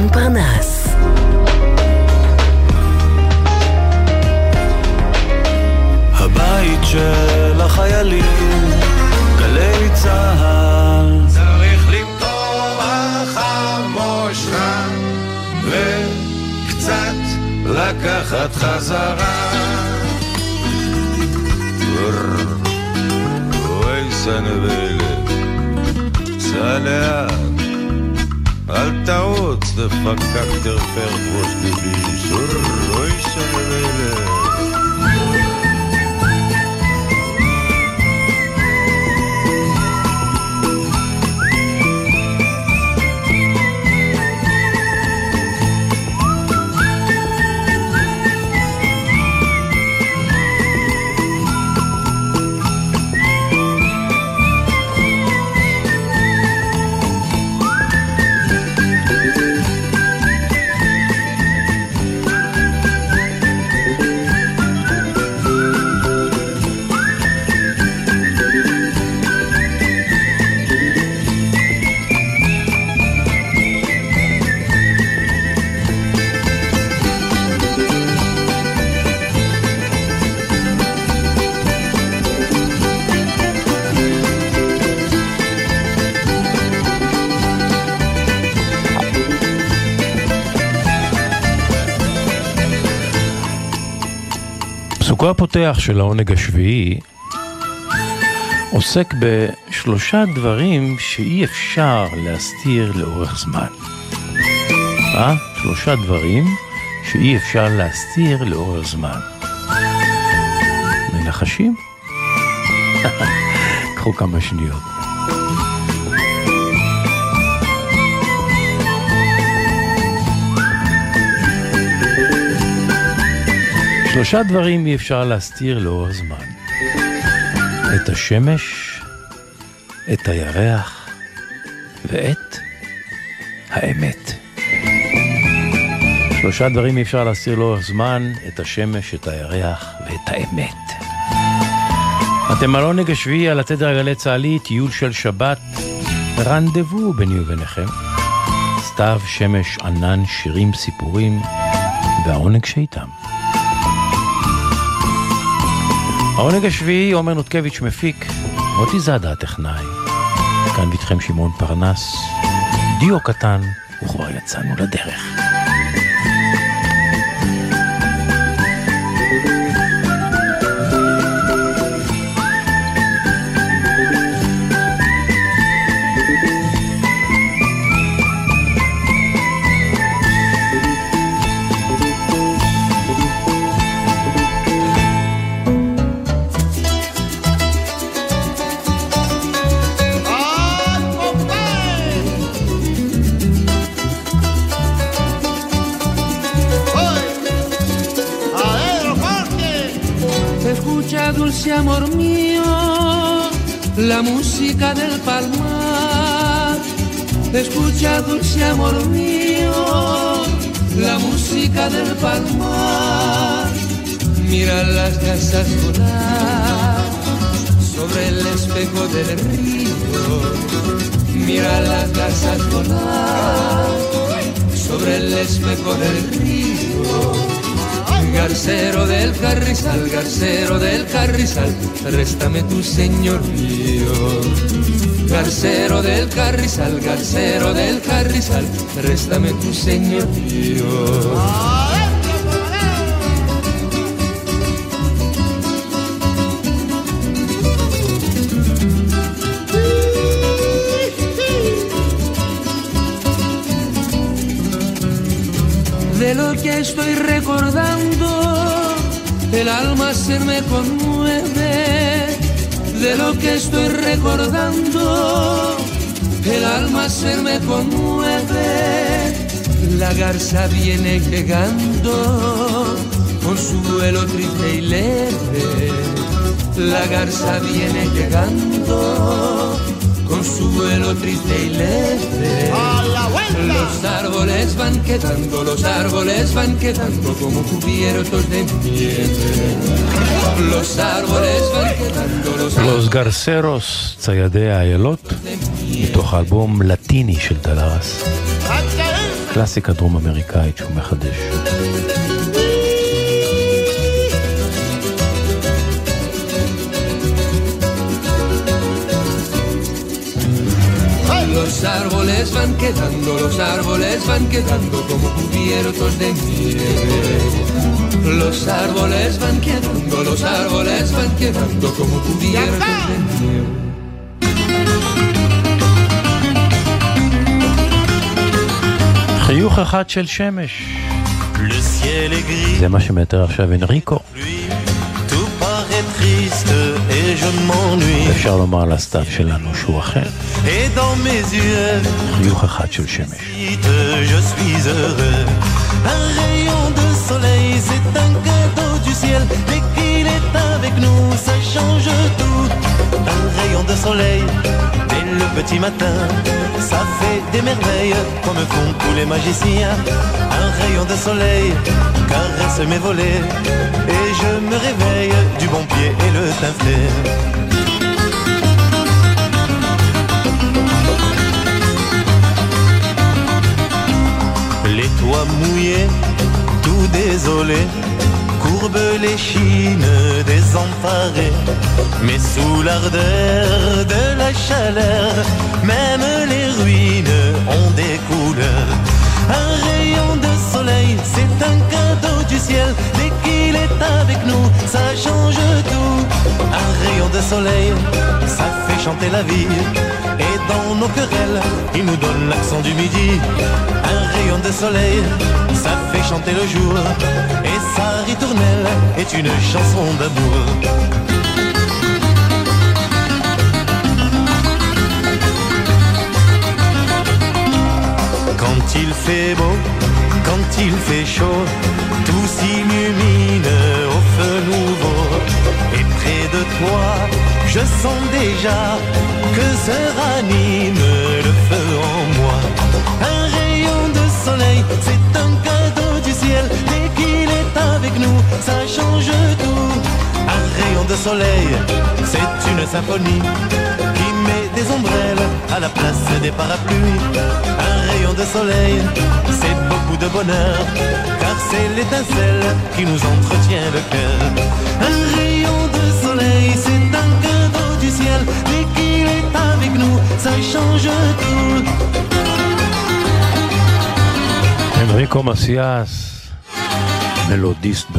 שמעון פרנס. הבית של החיילים, גלי צהל. צריך למתוח החמושה וקצת לקחת חזרה. אוי סנבלת, סע לאט, אל תעוץ דפקקטר פרפוס דיביס, אוי סנבלת. הפותח של העונג השביעי עוסק בשלושה דברים שאי אפשר להסתיר לאורך זמן. אה? שלושה דברים שאי אפשר להסתיר לאורך זמן. מנחשים? קחו כמה שניות. שלושה דברים אי אפשר להסתיר לאורך זמן. את השמש, את הירח ואת האמת. שלושה דברים אי אפשר להסתיר לאורך זמן, את השמש, את הירח ואת האמת. אתם על עונג השביעי על התדר הגלי צה"לי, טיול של שבת, רנדבו ביני וביניכם. סתיו, שמש, ענן, שירים, סיפורים, והעונג שאיתם. העונג השביעי, עומר נותקביץ' מפיק, מוטי זאדה הטכנאי. כאן איתכם שמעון פרנס, דיו קטן, וכבר יצאנו לדרך. Dulce amor mío, la música del palmar. Escucha dulce amor mío, la música del palmar. Mira las casas volar sobre el espejo del río. Mira las casas volar sobre el espejo del río. Garcero del carrizal, garcero del carrizal, réstame tu señor mío. Garcero del carrizal, garcero del carrizal, réstame tu señor De lo que estoy recordando, el alma se me conmueve. De lo que estoy recordando, el alma se me conmueve. La garza viene llegando con su vuelo triste y leve. La garza viene llegando con su vuelo triste y leve. Los árboles van quedando, los árboles van quedando como cubiertos de nieve. Los árboles van quedando, los לוס גרסרוס, ציידי האיילות, מתוך האלבום לטיני של טלרס. קלאסיקה דרום אמריקאית שהוא מחדש. Los árboles van quedando, los árboles van quedando como cubiertos de nieve. Los árboles van quedando, los árboles van quedando como cubiertos de nieve. חיוך אחד של שמש. זה מה שמתאר עכשיו אנריקו. אפשר לומר לסתיו שלנו שהוא אכן. Et dans mes yeux, חיוך אחד של שמש. je suis heureux. Un rayon de soleil, c'est un cadeau du ciel. Dès qu'il est avec nous, ça change tout. Un rayon de soleil, dès le petit matin, ça fait des merveilles, comme font tous les magiciens. Un rayon de soleil caresse mes volets, et je me réveille du bon pied et le teint. Les toits mouillés, tout désolé, courbent les chines désemparées. Mais sous l'ardeur de la chaleur, même les ruines ont des couleurs. Un rayon de soleil, c'est un cadeau du ciel. Qu'il est avec nous, ça change tout. Un rayon de soleil, ça fait chanter la vie. Et dans nos querelles, il nous donne l'accent du midi. Un rayon de soleil, ça fait chanter le jour. Et sa ritournelle est une chanson d'amour. Quand il fait beau, quand il fait chaud, tout s'illumine au feu nouveau. Et près de toi, je sens déjà que se ranime le feu en moi. Un rayon de soleil, c'est un cadeau du ciel. Dès qu'il est avec nous, ça change tout. Un rayon de soleil, c'est une symphonie qui met des ombrelles à la place des parapluies, un rayon de soleil, c'est beaucoup de bonheur, car c'est l'étincelle qui nous entretient le cœur. Un rayon de soleil, c'est un cadeau du ciel, dès qu'il est avec nous, ça change tout. Enrico Macias, mélodiste de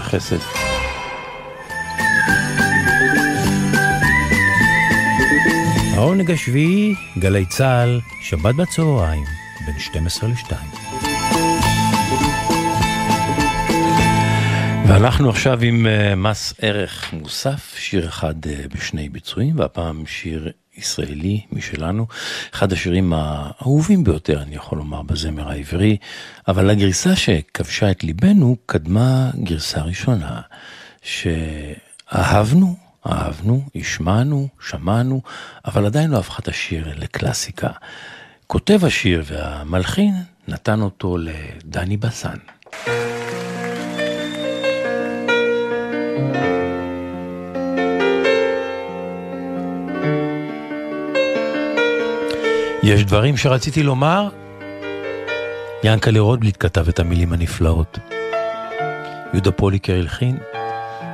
העונג השביעי, גלי צה"ל, שבת בצהריים, בין 12 ל-2. ואנחנו עכשיו עם uh, מס ערך מוסף, שיר אחד uh, בשני ביצועים, והפעם שיר ישראלי משלנו, אחד השירים האהובים ביותר, אני יכול לומר, בזמר העברי, אבל הגרסה שכבשה את ליבנו קדמה גרסה ראשונה, שאהבנו, אהבנו, השמענו, שמענו, אבל עדיין לא הפכה את השיר לקלאסיקה. כותב השיר והמלחין נתן אותו לדני בסן. יש דברים שרציתי לומר, ינקלה רוטבליט כתב את המילים הנפלאות. יהודה פוליקר הלחין,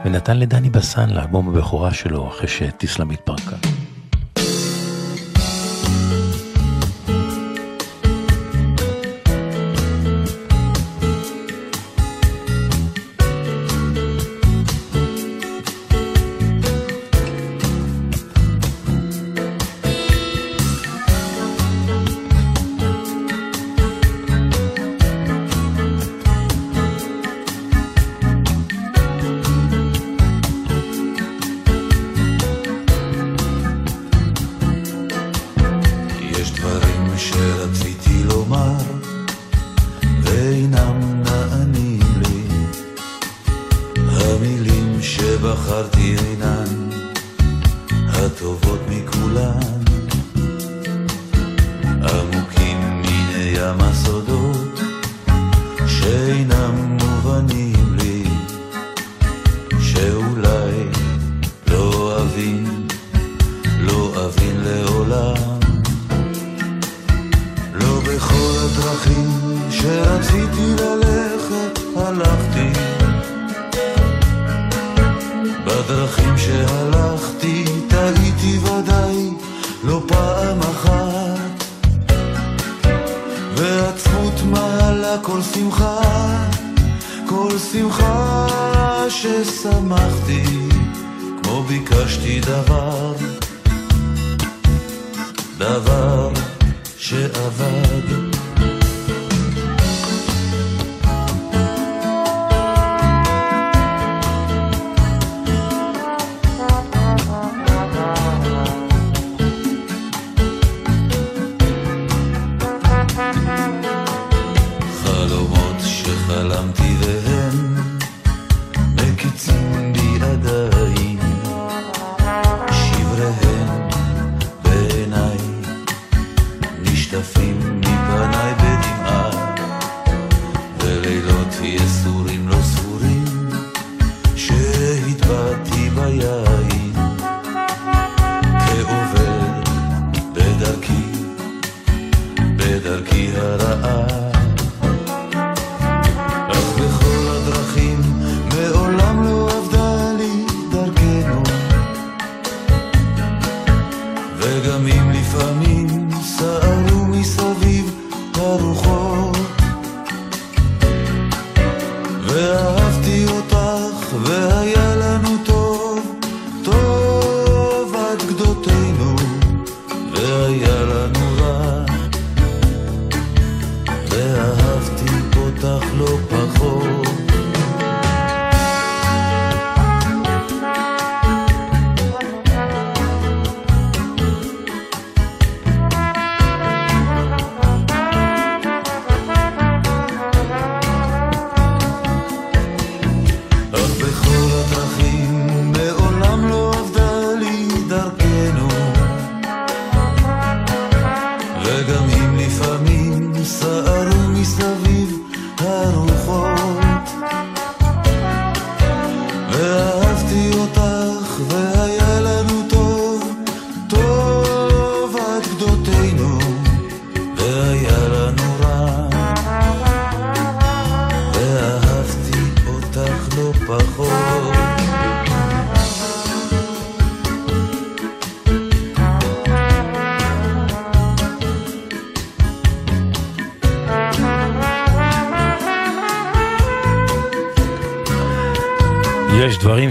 ונתן לדני בסן לאלבום הבכורה שלו אחרי שטיסלה מתפרקה.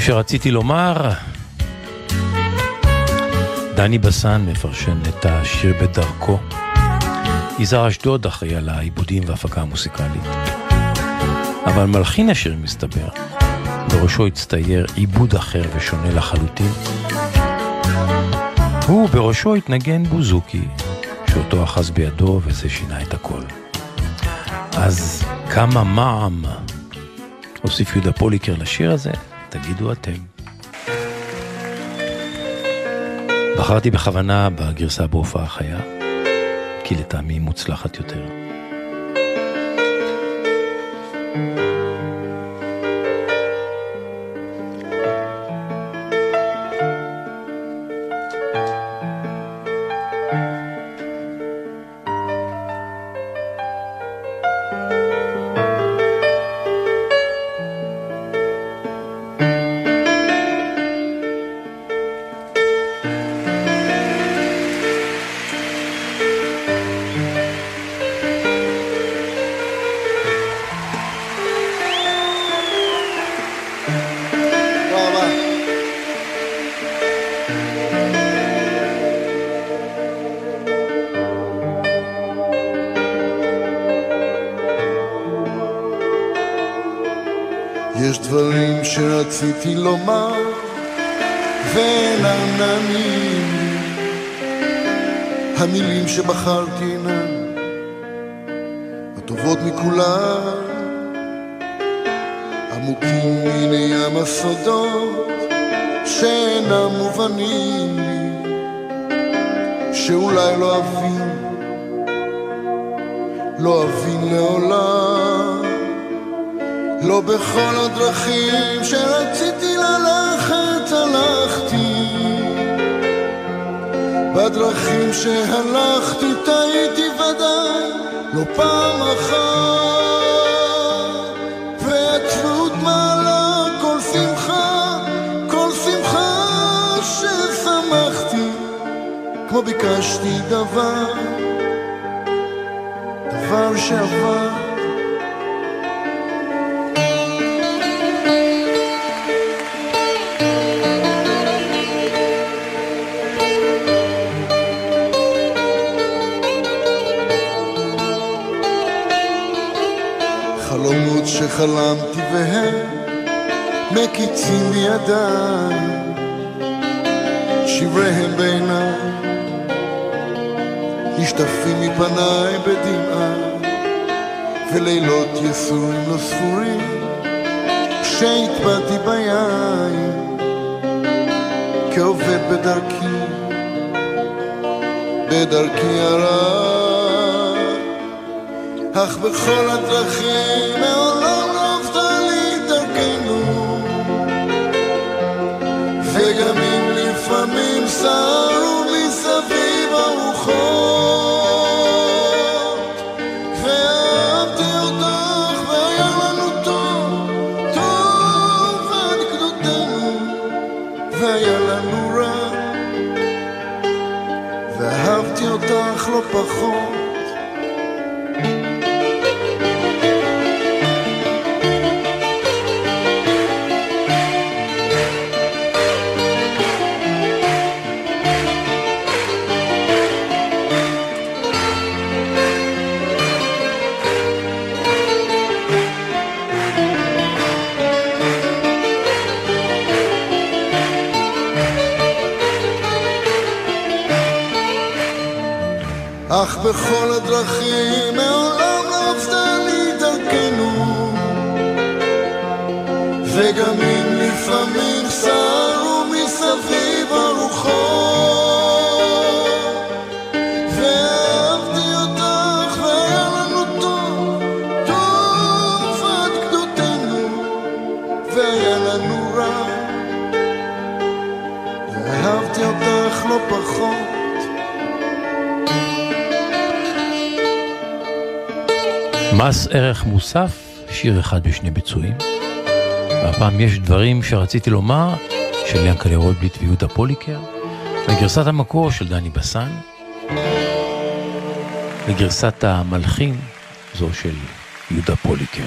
שרציתי לומר. דני בסן מפרשן את השיר בדרכו. יזהר אשדוד אחראי על העיבודים וההפקה המוסיקלית. אבל מלחין השיר מסתבר, בראשו הצטייר עיבוד אחר ושונה לחלוטין. הוא בראשו התנגן בוזוקי, שאותו אחז בידו וזה שינה את הכל. אז כמה מע"מ הוסיף יהודה פוליקר לשיר הזה? תגידו אתם. בחרתי בכוונה בגרסה בהופעה חיה, כי לטעמי מוצלחת יותר. שאולי לא אבין לא אבין לעולם לא בכל הדרכים שרציתי ללכת הלכתי. בדרכים שהלכתי טעיתי ודאי לא פעם אחת לי דבר, דבר שעבר. חלומות שחלמתי והם מקיצים בידיי, שבריהם בעיניי, נשטפים מפניי בדמעה, ולילות יסורים לא ספורים, כשהטבעתי ביין, כעובד בדרכי, בדרכי הרע. אך בכל הדרכים מעולם לא עבדה לי דרכנו וגם אם לפעמים סערו בכל הדרכים מס ערך מוסף, שיר אחד בשני ביצועים. והפעם יש דברים שרציתי לומר, של ינקלה רוטבליט ויהודה פוליקר, וגרסת המקור של דני בסן, וגרסת המלחין, זו של יהודה פוליקר.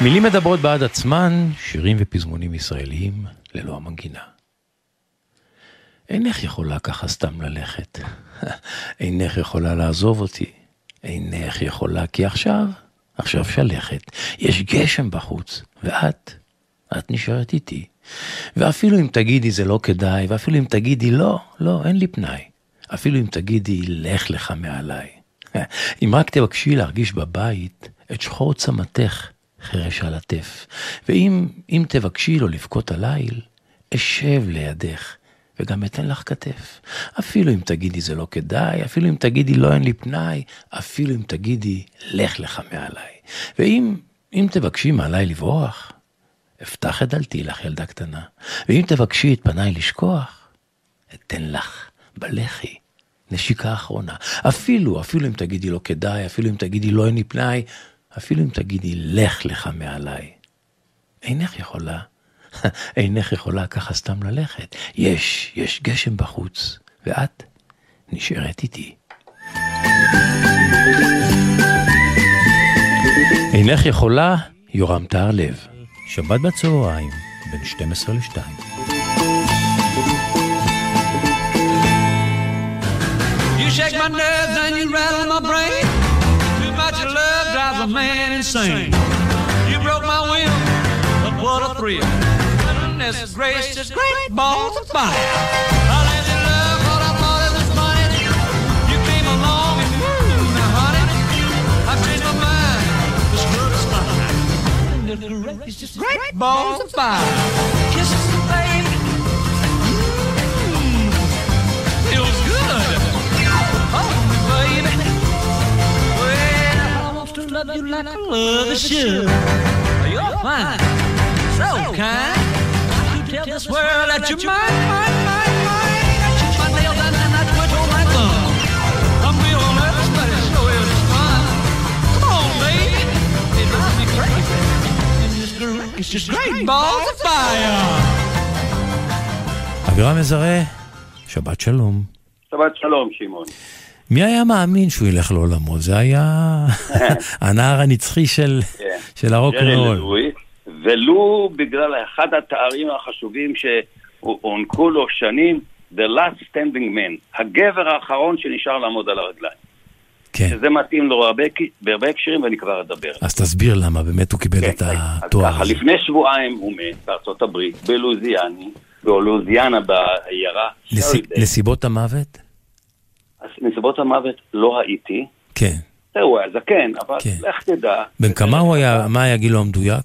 מילים מדברות בעד עצמן, שירים ופזמונים ישראליים ללא המנגינה. אינך יכולה ככה סתם ללכת. אינך יכולה לעזוב אותי. אינך יכולה כי עכשיו, עכשיו שלכת. יש גשם בחוץ, ואת, את נשארת איתי. ואפילו אם תגידי זה לא כדאי, ואפילו אם תגידי לא, לא, אין לי פנאי. אפילו אם תגידי לך לך מעליי. אם רק תבקשי להרגיש בבית את שחור צמתך חרש על הטף, ואם אם תבקשי לא לבכות הליל, אשב לידך וגם אתן לך כתף. אפילו אם תגידי זה לא כדאי, אפילו אם תגידי לא אין לי פנאי, אפילו אם תגידי לך לך מעליי. ואם אם תבקשי מעליי לברוח, אפתח את דלתי לך ילדה קטנה. ואם תבקשי את פניי לשכוח, אתן לך בלחי נשיקה אחרונה. אפילו, אפילו אם תגידי לא כדאי, אפילו אם תגידי לא אין לי פנאי, אפילו אם תגידי לך לך מעליי. אינך יכולה אינך יכולה ככה סתם ללכת. יש, יש גשם בחוץ, ואת נשארת איתי. אינך יכולה, יורם טהרלב. שבת בצהריים, בין 12 ל-2. You shake my nerves and you rattle my brain. Too much love drives a man insane. You broke my will, but what a thrill. Goodness gracious, great balls of fire. I let you love what I thought it was funny. You came along and woo, now honey, I've changed my mind. This world is fine. Gracious, great balls of fire. Kisses, baby. Mm, feels good. Oh, baby. Well, I want to love you like I love a should. You're fine, so kind. Tell this world that you're mine, mine, mine, mine. I shoot my nails and then I twitch on my thumb. I'm real nervous, but it sure is fun. Come on, baby. It drives me crazy. And this groove is just great balls of fire. אבירם מזרה, שבת שלום. שבת שלום, שמעון. מי היה מאמין שהוא ילך לעולמו? זה היה הנער הנצחי של, כן. של הרוקנרול. ולו בגלל אחד התארים החשובים שהוענקו לו שנים, The Last Standing Man, הגבר האחרון שנשאר לעמוד על הרגליים. כן. שזה מתאים לו הרבה, בהרבה הקשרים ואני כבר אדבר. אז תסביר למה באמת הוא קיבל כן, את אז התואר ככה, הזה. לפני שבועיים הוא מת בארצות הברית, בלוזיאני, בלוזיאנה בעיירה. שרידן. נסיבות המוות? אז נסיבות המוות לא ראיתי. כן. זהו, הוא היה זקן, אבל כן. לך תדע. בן כמה הוא היה, מה היה גילו המדויק?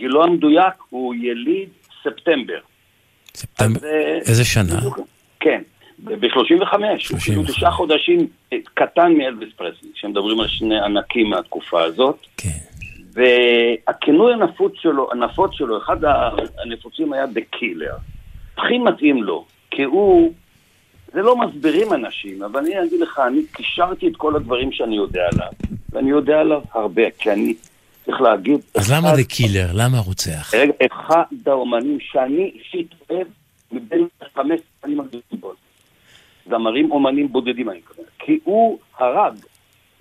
גילו המדויק הוא יליד ספטמבר. ספטמבר. אז, אה, איזה שנה? כן, ב-35. הוא 35. כאילו תשעה חודשים אה, קטן מאלוויס פרסלי, שמדברים על שני ענקים מהתקופה הזאת. כן. והכינוי הנפוץ שלו, הנפוץ שלו, אחד הנפוצים היה The Killer. הכי מתאים לו, כי הוא, זה לא מסבירים אנשים, אבל אני אגיד לך, אני קישרתי את כל הדברים שאני יודע עליו, ואני יודע עליו הרבה, כי אני צריך להגיד... אז למה אחד- זה קילר? למה רוצח? רגע, אחד האומנים שאני אישית אוהב מבין חמש שנים הגדולים בו. זמרים אומנים בודדים אני מתכוון. כי הוא הרג,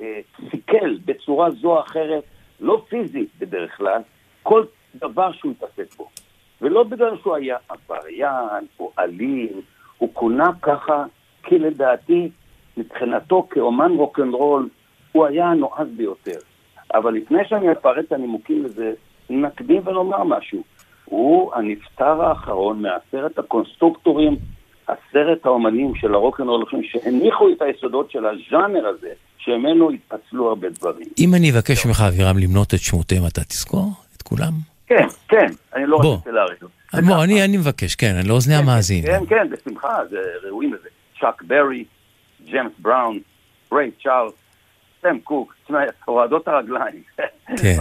אה, סיכל בצורה זו או אחרת, לא פיזית בדרך כלל, כל דבר שהוא התעסק בו. ולא בגלל שהוא היה עבריין או אלים, הוא כונה ככה כי לדעתי, מבחינתו כאומן רוקנרול, הוא היה הנועז ביותר. אבל לפני שאני אפרט את הנימוקים לזה, נקדים ונאמר משהו. הוא הנפטר האחרון מעשרת הקונסטרוקטורים, עשרת האומנים של הרוקנרול, שהניחו את היסודות של הז'אנר הזה, שממנו התפצלו הרבה דברים. אם אני אבקש ממך, אבירם, למנות את שמותיהם, אתה תזכור? את כולם? כן, כן, אני לא. רוצה להאריך. בוא, אני אני מבקש, כן, אני לאוזני המאזין. כן, כן, בשמחה, זה ראויים לזה. צ'אק ברי, ג'יימס בראון, ריי צ'ארלס, סם קוק, הורדות הרגליים. כן.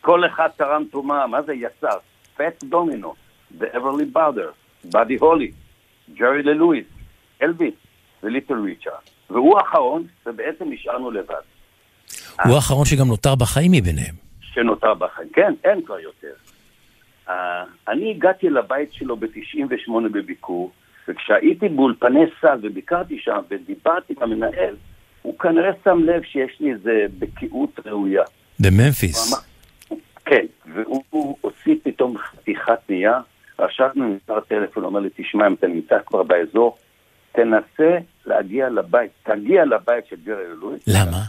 כל אחד תרם תרומה, מה זה יצר? פט דומינו, ואברלי באודר, באדי הולי, ג'רי ללואיס, אלביס וליטל ריצ'ארד. והוא האחרון, ובעצם נשארנו לבד. הוא האחרון שגם נותר בחיים מביניהם. שנותר בחיים. כן, אין כבר יותר. Uh, אני הגעתי לבית שלו ב-98 בביקור, וכשהייתי באולפני סל וביקרתי שם ודיברתי עם המנהל, הוא כנראה שם לב שיש לי איזה בקיאות ראויה. בממפיס. כן, והוא הוא הוציא פתאום חתיכת נייר, רשמנו מספר טלפון, אומר לי, תשמע, אם אתה נמצא כבר באזור, תנסה להגיע לבית, תגיע לבית של ג'רי לואיס. למה?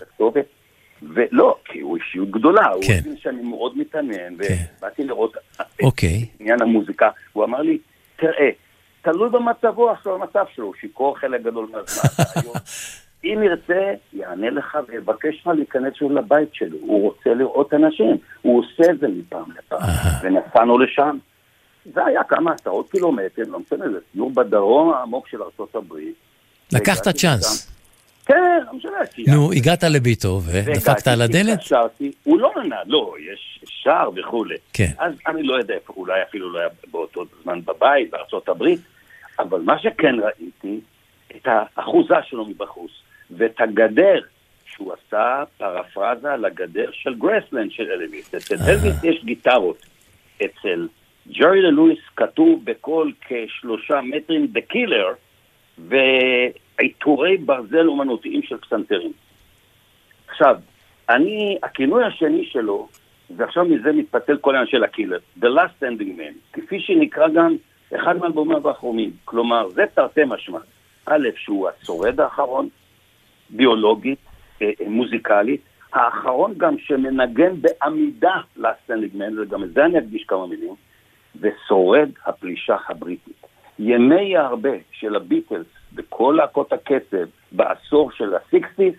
ולא, כי הוא אישיות גדולה, הוא כן. הבין שאני מאוד מתעניין, כן. ובאתי לראות את אוקיי. עניין המוזיקה, הוא אמר לי, תראה, תלוי במצבו עכשיו, במצב שלו, הוא שיכור חלק גדול מהזמן. אם ירצה, יענה לך ויבקש לך להיכנס שוב לבית שלו. הוא רוצה לראות אנשים, הוא עושה את זה מפעם לפעם. ונסענו לשם. זה היה כמה עשרות קילומטר, לא משנה, זה סיור בדרום העמוק של ארה"ב. לקחת צ'אנס. כן, לא משנה. נו, הגעת לביתו ודפקת על הדלת? התקשרתי, הוא לא ענה, לא, יש שער וכולי. כן. אז אני לא יודע איפה, אולי אפילו לא היה באותו זמן בבית, בארצות הברית, אבל מה שכן ראיתי, את האחוזה שלו מבחוץ, ואת הגדר שהוא עשה פרפרזה לגדר של גרייסלנד של אלוויס. אצל אלוויס יש גיטרות. אצל ג'רי ללואיס כתוב בכל כשלושה מטרים The Killer, ועיטורי ברזל אומנותיים של פסנתרים. עכשיו, אני, הכינוי השני שלו, ועכשיו מזה מתפתל כל העניין של הקילר, The Last Standing Man, כפי שנקרא גם אחד מאלבומיו האחרונים. כלומר, זה תרתי משמע. א', שהוא השורד האחרון, ביולוגית, אה, מוזיקלית, האחרון גם שמנגן בעמידה Man, וגם את זה אני אקדיש כמה מילים, ושורד הפלישה הבריטית. ימי הרבה של הביטלס וכל להקות הקצב בעשור של הסיקסטיס,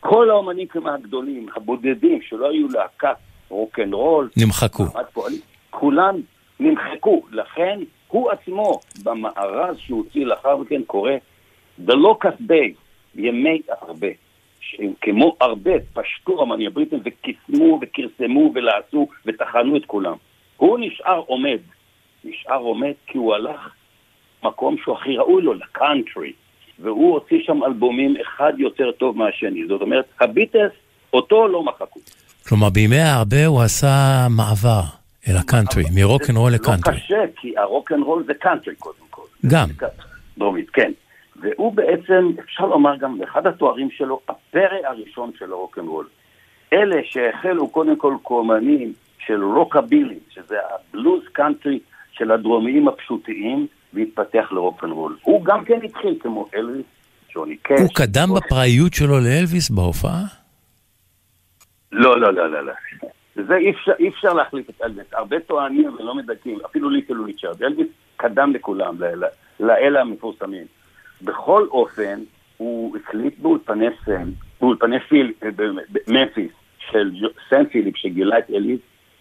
כל האומנים כמעט הגדולים, הבודדים שלא היו להקת רוקנרול, נמחקו. פועלים, כולם נמחקו. לכן הוא עצמו, במארז שהוא הוציא לאחר מכן, קורא The Locust Days, ימי הארבה. שהם כמו הארבה, פשטו האמנים הבריטים וקיסמו וכרסמו ולעסו וטחנו את כולם. הוא נשאר עומד. נשאר עומד כי הוא הלך מקום שהוא הכי ראוי לו, לקאנטרי. והוא הוציא שם אלבומים אחד יותר טוב מהשני. זאת אומרת, הביטלס, אותו לא מחקו. כלומר, בימי הארבה הוא עשה מעבר אל הקאנטרי, מרוקנרול לקאנטרי. לא קשה, כי הרוקנרול זה קאנטרי קודם כל. גם. דרומית, כן. והוא בעצם, אפשר לומר גם, אחד התוארים שלו, הפרא הראשון של הרוקנרול. אלה שהחלו קודם כל כאומנים של רוקבילי, שזה הבלוז קאנטרי של הדרומיים הפשוטיים, והתפתח לרוקנרול. הוא גם כן התחיל כמו אלוויס, ג'וני קאש. הוא קדם בפראיות שלו לאלוויס בהופעה? לא, לא, לא, לא, לא. זה אי אפשר, אי אפשר להחליף את אלוויס. הרבה טוענים ולא מדייקים, אפילו ליטל ריצ'רד. אלוויס קדם לכולם, לאלה המפורסמים. בכל אופן, הוא הקליט באולפני סן, באולפני פיל, בממפיס, של סם פיליפס שגילה את אלוויס,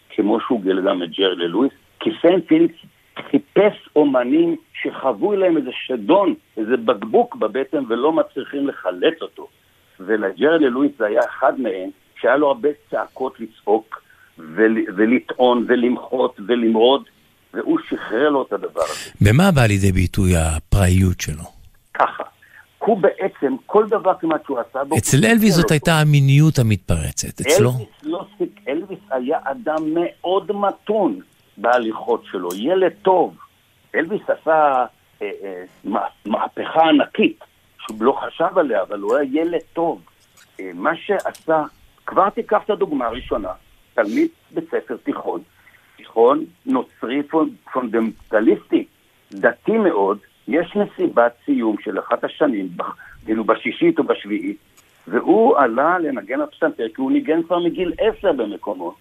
כמו שהוא גילה גם את ג'רי לי לואיס, כי סם פיליפס חיפש אומנים שחבוי להם איזה שדון, איזה בקבוק בבטן ולא מצליחים לחלץ אותו. ולג'רי לי לואיס זה היה אחד מהם, שהיה לו הרבה צעקות לצעוק ול, ולטעון ולמחות ולמרוד, והוא שחרר לו את הדבר הזה. במה בא לידי ביטוי הפראיות שלו? ככה. הוא בעצם, כל דבר כמעט שהוא עשה בו... אצל אלוויס זאת הייתה המיניות המתפרצת, אצלו? אלוויס לא סיק, אלוויס היה אדם מאוד מתון בהליכות שלו, ילד טוב. אלוויס עשה אה, אה, מהפכה ענקית, שהוא לא חשב עליה, אבל הוא היה ילד טוב. אה, מה שעשה, כבר תיקח את הדוגמה הראשונה, תלמיד בית ספר תיכון, תיכון נוצרי פונדמנטליסטי, דתי מאוד, יש מסיבת סיום של אחת השנים, כאילו בשישית או בשביעית, והוא עלה לנגן הפסנתר, כי הוא ניגן כבר מגיל עשר במקומות,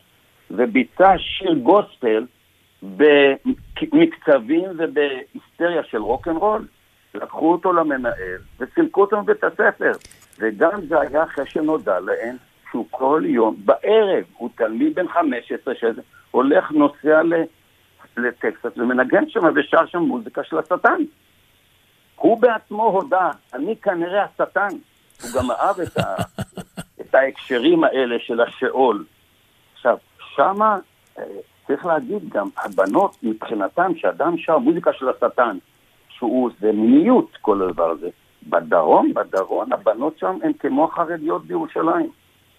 וביצע שיר גוספל במקצבים ובהיסטריה של רוקנרול. לקחו אותו למנהל וסילקו אותו מבית הספר. וגם זה היה אחרי שנודע להם שהוא כל יום, בערב, הוא תלמיד בן 15 שזה הולך, נוסע לטקסס ומנגן שם ושר שם מוזיקה של השטן. הוא בעצמו הודה, אני כנראה השטן. הוא גם אהב את, ה, את ההקשרים האלה של השאול. עכשיו, שמה, אה, צריך להגיד גם, הבנות מבחינתם, שאדם שר מוזיקה של השטן, שהוא, זה מיניות כל הדבר הזה. בדרום, בדרום, הבנות שם הן כמו החרדיות בירושלים.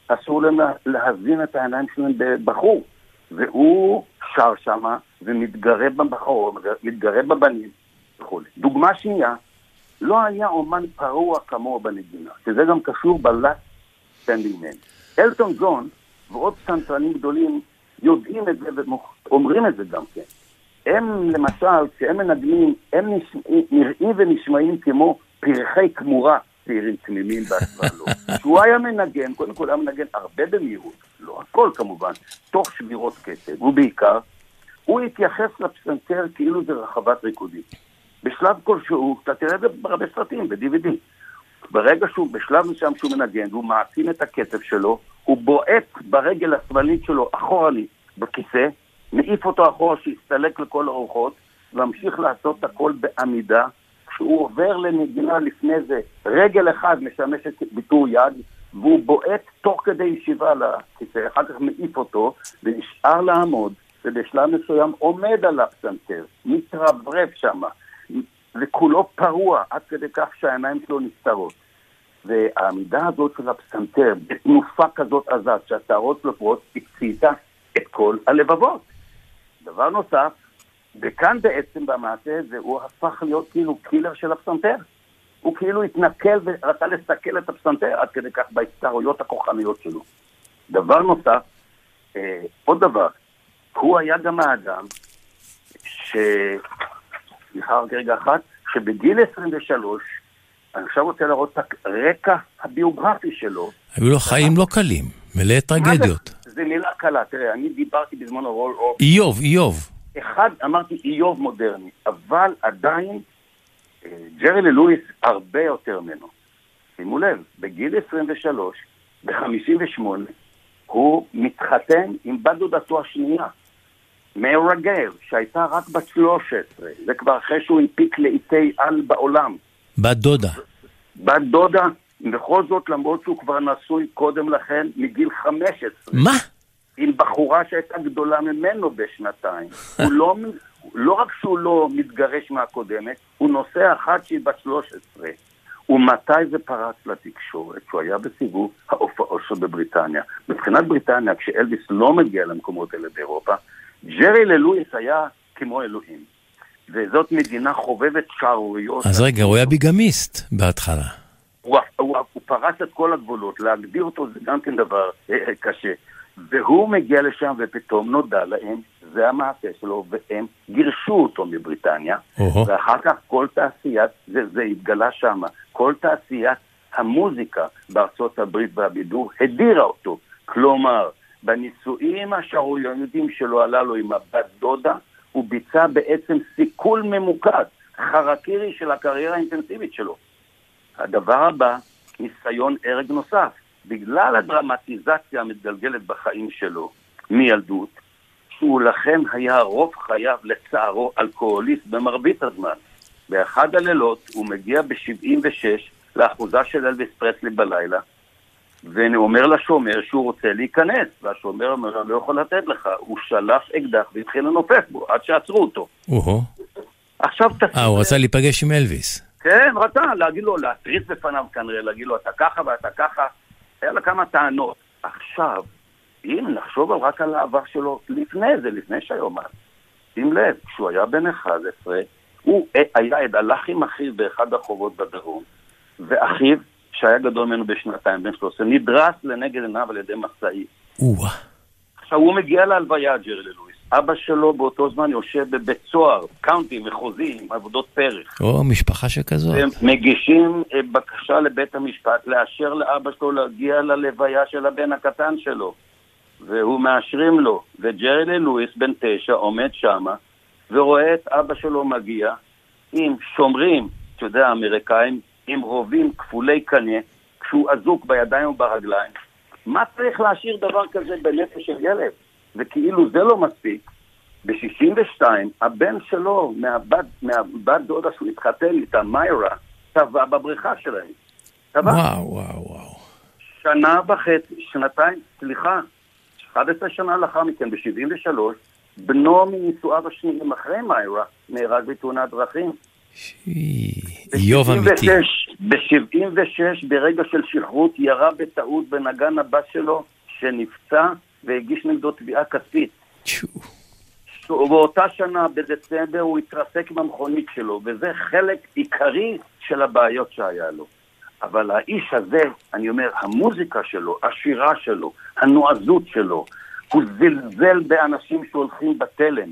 אסור להם להזין את העיניים שלהם בבחור. והוא שר שמה ומתגרה בבחור, מתגרה בבנים וכו'. דוגמה שנייה, לא היה אומן פרוע כמוהו בנגינה, שזה גם קשור בלאסט standing man. אלטון ג'ון ועוד פסנתרנים גדולים יודעים את זה ואומרים את זה גם כן. הם למשל, כשהם מנגנים, הם נראים ונשמעים כמו פרחי כמורה צעירים תמימים לו. כשהוא היה מנגן, קודם כל היה מנגן הרבה במהירות, לא הכל כמובן, תוך שבירות קצב, ובעיקר, הוא התייחס לפסנתר כאילו זה רחבת ריקודים. בשלב כלשהו, אתה תראה את זה בהרבה סרטים, ב-DVD. ברגע שהוא, בשלב מסוים שהוא מנגן, והוא מעצים את הקצב שלו, הוא בועט ברגל השמאלית שלו אחורנית בכיסא, מעיף אותו אחורה שיסתלק לכל הרוחות, וממשיך לעשות הכל בעמידה. כשהוא עובר לנגינה לפני זה, רגל אחד משמשת ביטור יד, והוא בועט תוך כדי ישיבה לכיסא, אחר כך מעיף אותו, ונשאר לעמוד, ובשלב מסוים עומד על הפסנתר, מתרברב שמה, וכולו פרוע, עד כדי כך שהעיניים שלו נסתרות. והעמידה הזאת של הפסנתר, בתנופה כזאת עזה, שהשערות לופרות, הקציתה את כל הלבבות. דבר נוסף, וכאן בעצם במעשה הזה הוא הפך להיות כאילו קילר של הפסנתר. הוא כאילו התנכל ורצה לסכל את הפסנתר עד כדי כך בהצטערויות הכוחניות שלו. דבר נוסף, אה, עוד דבר, הוא היה גם האדם ש... סליחה רק רגע אחת, שבגיל 23, אני עכשיו רוצה להראות את הרקע הביוגרפי שלו. היו לו חיים לא קלים, מלא טרגדיות. זה מילה קלה, תראה, אני דיברתי בזמנו רול אוף. איוב, איוב. אחד, אמרתי איוב מודרני, אבל עדיין אה, ג'רי ללואיס הרבה יותר ממנו. שימו לב, בגיל 23, ב-58, הוא מתחתן עם בת דודתו השנייה. מרגל, שהייתה רק בת 13, זה כבר אחרי שהוא הנפיק לעיתי על בעולם. בת דודה. בת דודה, בכל זאת, למרות שהוא כבר נשוי קודם לכן, מגיל 15. מה? עם בחורה שהייתה גדולה ממנו בשנתיים. הוא לא, לא רק שהוא לא מתגרש מהקודמת, הוא נושא אחת שהיא בת 13. ומתי זה פרץ לתקשורת? שהוא היה בסיבוב ההופעות שלו בבריטניה. מבחינת בריטניה, כשאלוויס לא מגיע למקומות האלה באירופה, ג'רי ללואיס היה כמו אלוהים. וזאת מדינה חובבת שערוריות. אז רגע, הוא היה ביגמיסט בהתחלה. הוא, הוא, הוא פרץ את כל הגבולות, להגדיר אותו זה גם כן דבר אה, אה, קשה. והוא מגיע לשם ופתאום נודע להם, זה המעשה שלו, והם גירשו אותו מבריטניה, אוהו. ואחר כך כל תעשיית, זה, זה התגלה שם, כל תעשיית המוזיקה בארצות הברית והבידור הדירה אותו. כלומר, בנישואים השערורייניים שלו הללו עם הבת דודה, הוא ביצע בעצם סיכול ממוקד, חרקירי של הקריירה האינטנסיבית שלו. הדבר הבא, ניסיון הרג נוסף. בגלל הדרמטיזציה המתגלגלת בחיים שלו מילדות, שהוא לכן היה רוב חייו לצערו אלכוהוליסט במרבית הזמן. באחד הלילות הוא מגיע ב-76 לאחוזה של אלוויס פרסלי בלילה, ואומר לשומר שהוא רוצה להיכנס, והשומר אומר לו, לא יכול לתת לך. הוא שלף אקדח והתחיל לנופף בו, עד שעצרו אותו. אוהו. עכשיו תשים אה, הוא רצה להיפגש עם אלוויס. כן, רצה להגיד לו, להתריס בפניו כנראה, להגיד לו, אתה ככה ואתה ככה. היה לה כמה טענות. עכשיו, אם נחשוב רק על העבר שלו לפני זה, לפני שהיומן, שים לב, כשהוא היה בן 11, הוא היה עד, הלך עם אחיו באחד הרחובות בדרום, ואחיו, שהיה גדול ממנו בשנתיים, בן 13, נדרס לנגד עיניו על ידי משאית. או-אה. עכשיו, הוא מגיע להלוויה, ג'רלי לואיס. אבא שלו באותו זמן יושב בבית סוהר, קאונטי מחוזי, עם עבודות פרח. או, משפחה שכזאת. והם מגישים אה, בקשה לבית המשפט לאשר לאבא שלו להגיע ללוויה של הבן הקטן שלו. והוא מאשרים לו. וג'רלי לואיס, בן תשע, עומד שמה, ורואה את אבא שלו מגיע עם שומרים, אתה יודע, אמריקאים, עם רובים כפולי קנה, כשהוא אזוק בידיים וברגליים. מה צריך להשאיר דבר כזה בנפש של ילד? וכאילו זה לא מספיק, ב-62 הבן שלו, מהבת, מהבת דודה שהוא התחתן איתה, מיירה, טבע בבריכה שלהם. טבע. וואו, וואו, וואו. שנה וחצי, שנתיים, סליחה, 11 שנה לאחר מכן, ב-73, בנו מנישואיו השניים אחרי מיירה נהרג בתאונת דרכים. איוב אמיתי. ב-76, ברגע של שכרות, ירה בטעות בנגן הבת שלו, שנפצע והגיש נגדו תביעה כספית. ובאותה שנה, בדצמבר, הוא התרסק במכונית שלו, וזה חלק עיקרי של הבעיות שהיה לו. אבל האיש הזה, אני אומר, המוזיקה שלו, השירה שלו, הנועזות שלו, הוא זלזל באנשים שהולכים בתלם.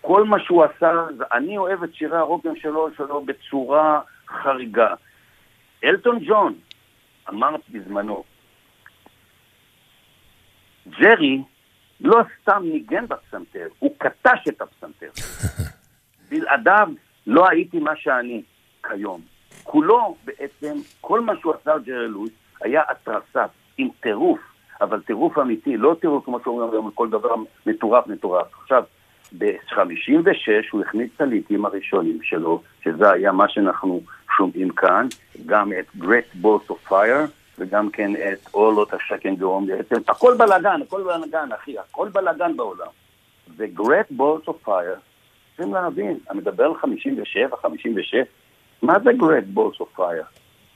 כל מה שהוא עשה, אני אוהב את שירי הרוקם שלו, שלו בצורה חריגה. אלטון ג'ון אמר בזמנו, ג'רי לא סתם ניגן בפסנתר, הוא קטש את הפסנתר. בלעדיו לא הייתי מה שאני כיום. כולו בעצם, כל מה שהוא עשה ג'רי לואיס היה התרסה עם טירוף, אבל טירוף אמיתי, לא טירוף כמו שאומרים היום, כל דבר מטורף מטורף. עכשיו, ב-56 הוא הכניס את הליטים הראשונים שלו, שזה היה מה שאנחנו שומעים כאן, גם את Great Balls of Fire וגם כן את All Out Second Dome, הכל בלאגן, הכל בלאגן, אחי, הכל בלאגן בעולם. ו-Great Balls of Fire, צריכים להבין, אני מדבר על 57, 56, מה זה Great Balls of Fire?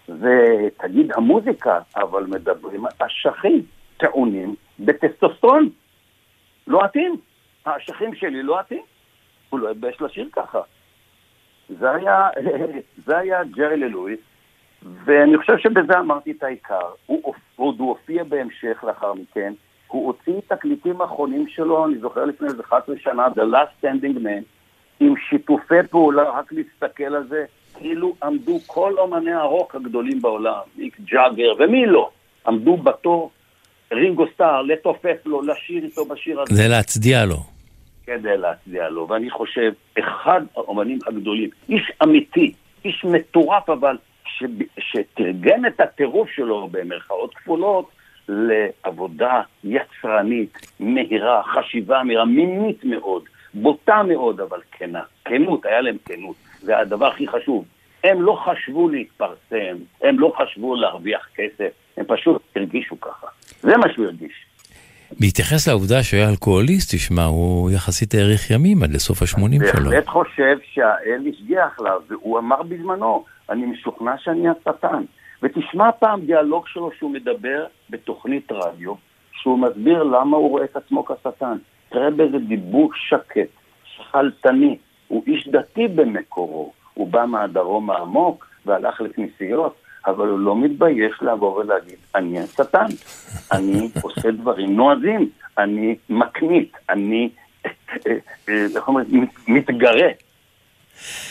זה, תגיד, המוזיקה, אבל מדברים על אשכים טעונים בטסטוסטרון. לא עטים. האשכים שלי לא עטים. הוא לא התבייש לשיר ככה. זה היה, זה היה ג'רי ללואיס, ואני חושב שבזה אמרתי את העיקר. הוא, עוד הוא הופיע בהמשך לאחר מכן, הוא הוציא תקליטים האחרונים שלו, אני זוכר לפני איזה 11 שנה, The Last Standing Man, עם שיתופי פעולה, רק להסתכל על זה, כאילו עמדו כל אומני הרוק הגדולים בעולם, מיק ג'אגר, ומי לא, עמדו בתור רינגו סטאר, לתופף לו, לשיר איתו בשיר הזה. זה להצדיע לו. כדי להצדיע לו, ואני חושב, אחד האומנים הגדולים, איש אמיתי, איש מטורף אבל, ש... שתרגם את הטירוף שלו במרכאות כפולות לעבודה יצרנית, מהירה, חשיבה מהירה, מינית מאוד, בוטה מאוד, אבל כנה. כנות, היה להם כנות, זה הדבר הכי חשוב. הם לא חשבו להתפרסם, הם לא חשבו להרוויח כסף, הם פשוט הרגישו ככה. זה מה שהוא הרגיש. בהתייחס לעובדה שהוא היה אלכוהוליסט, תשמע, הוא יחסית האריך ימים עד לסוף השמונים שלו. בהחלט חושב שהאל השגיח לה, והוא אמר בזמנו, אני משוכנע שאני השטן. ותשמע פעם דיאלוג שלו שהוא מדבר בתוכנית רדיו, שהוא מסביר למה הוא רואה את עצמו כשטן. תראה באיזה דיבור שקט, שכלתני, הוא איש דתי במקורו, הוא בא מהדרום העמוק והלך לכנסיות, אבל הוא לא מתבייש לבוא ולהגיד, אני השטן, אני עושה דברים נועזים, אני מקנית, אני, איך אומרים, מתגרה.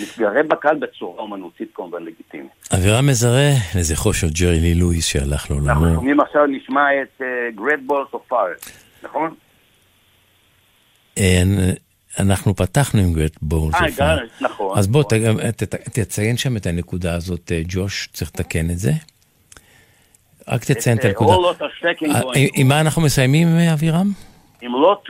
מתגרה בקהל בצורה אומנותית כמובן לגיטימית. אווירה מזרה לזכרו של ג'רי לי לואיס שהלך לעולמו. אנחנו שומעים עכשיו, נשמע את Great Balls of Fire, נכון? אנחנו פתחנו עם גרט בולס. אה, נכון. אז בוא, תציין שם את הנקודה הזאת, ג'וש, צריך לתקן את זה. רק תציין את הנקודה. עם מה אנחנו מסיימים, אבירם? עם לוט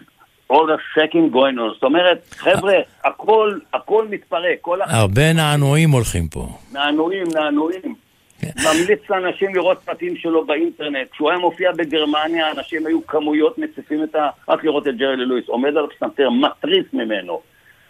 all the second going on. זאת אומרת, חבר'ה, הכל, הכל מתפרק. הרבה נענועים הולכים פה. נענועים, נענועים. ממליץ לאנשים לראות פרטים שלו באינטרנט. כשהוא היה מופיע בגרמניה, אנשים היו כמויות מציפים את ה... רק לראות את ג'רי לואיס, עומד על הפסנתר, מתריס ממנו,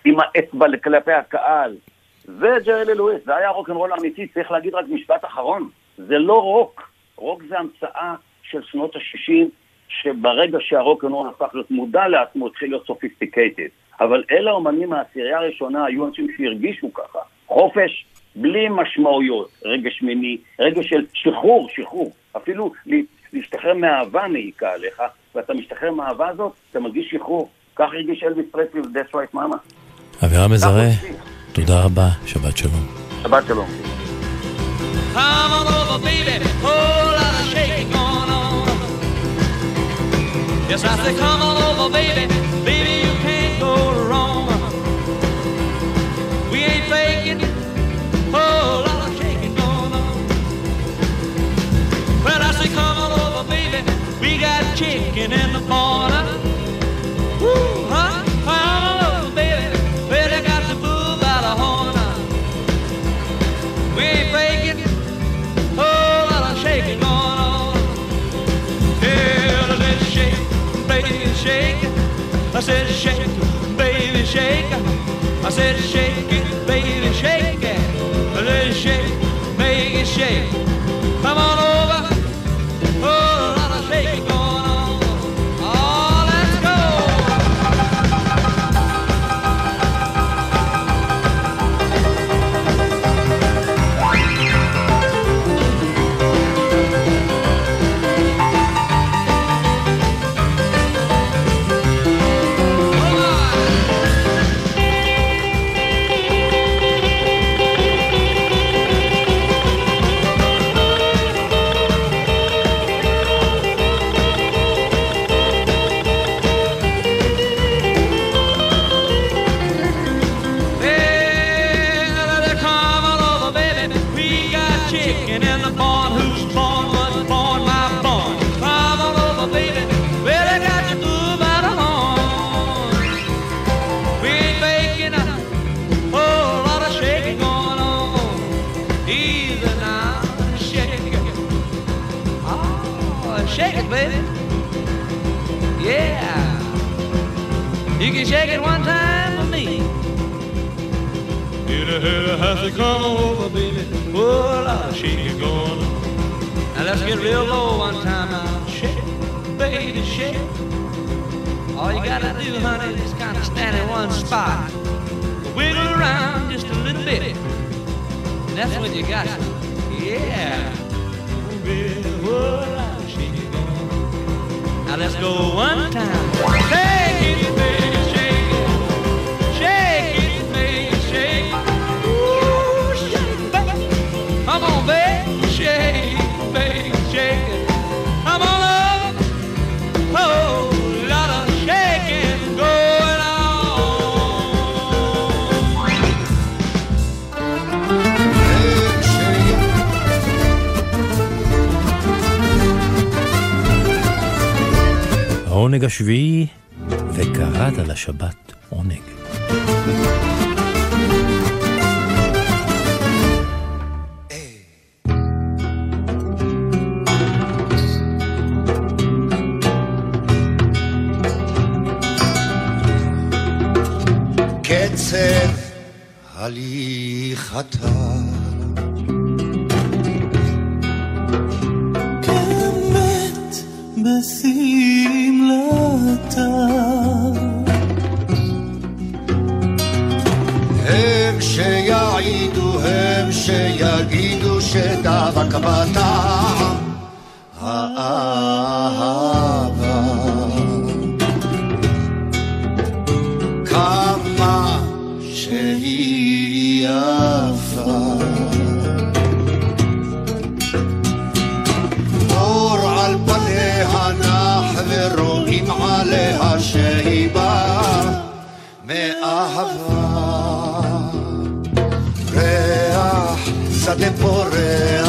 עם האצבע כלפי הקהל. זה ג'רי לואיס, זה היה רוקנרול אמיתי, צריך להגיד רק משפט אחרון. זה לא רוק. רוק זה המצאה של שנות ה-60, שברגע שהרוקנרול הפך להיות מודע לעצמו, התחיל להיות sophisticated. אבל אלה האומנים מהעשירייה הראשונה היו אנשים שהרגישו ככה. חופש, בלי משמעויות, רגש מיני, רגש של שחרור, שחרור. אפילו להשתחרר מהאהבה מעיקה עליך, ואתה משתחרר מהאהבה הזאת, אתה מרגיש שחרור. כך הרגיש אלוויס פרסלי ו-That's right mama. אבירם מזרה, תודה רבה, שבת שלום. שבת שלום. Come on over, baby, whole lot of shaking going on. Yes, I say, come on over, baby, chicken in the corner. Woo, huh? Come on over, baby, well, you got the bull by the horn. We ain't faking, oh, whole lot of shaking going on. Yeah, let's shake, baby, shake. I said, shake, baby, shake. I said, shake it, baby, shake it. Let's shake, it shake. Come on shake it one time for me. Hit a hit a has to come over, baby. Oh, Lord, shake it going on. Now let's get real low one time now. Shake, baby, shake. All you gotta do, honey, is kind of stand in one spot. Wiggle around just a little bit. And that's when you got it. Yeah. Baby, oh, Lord, shake it going on. Now let's go one time. Shake העונג השביעי, וקראת לשבת de porre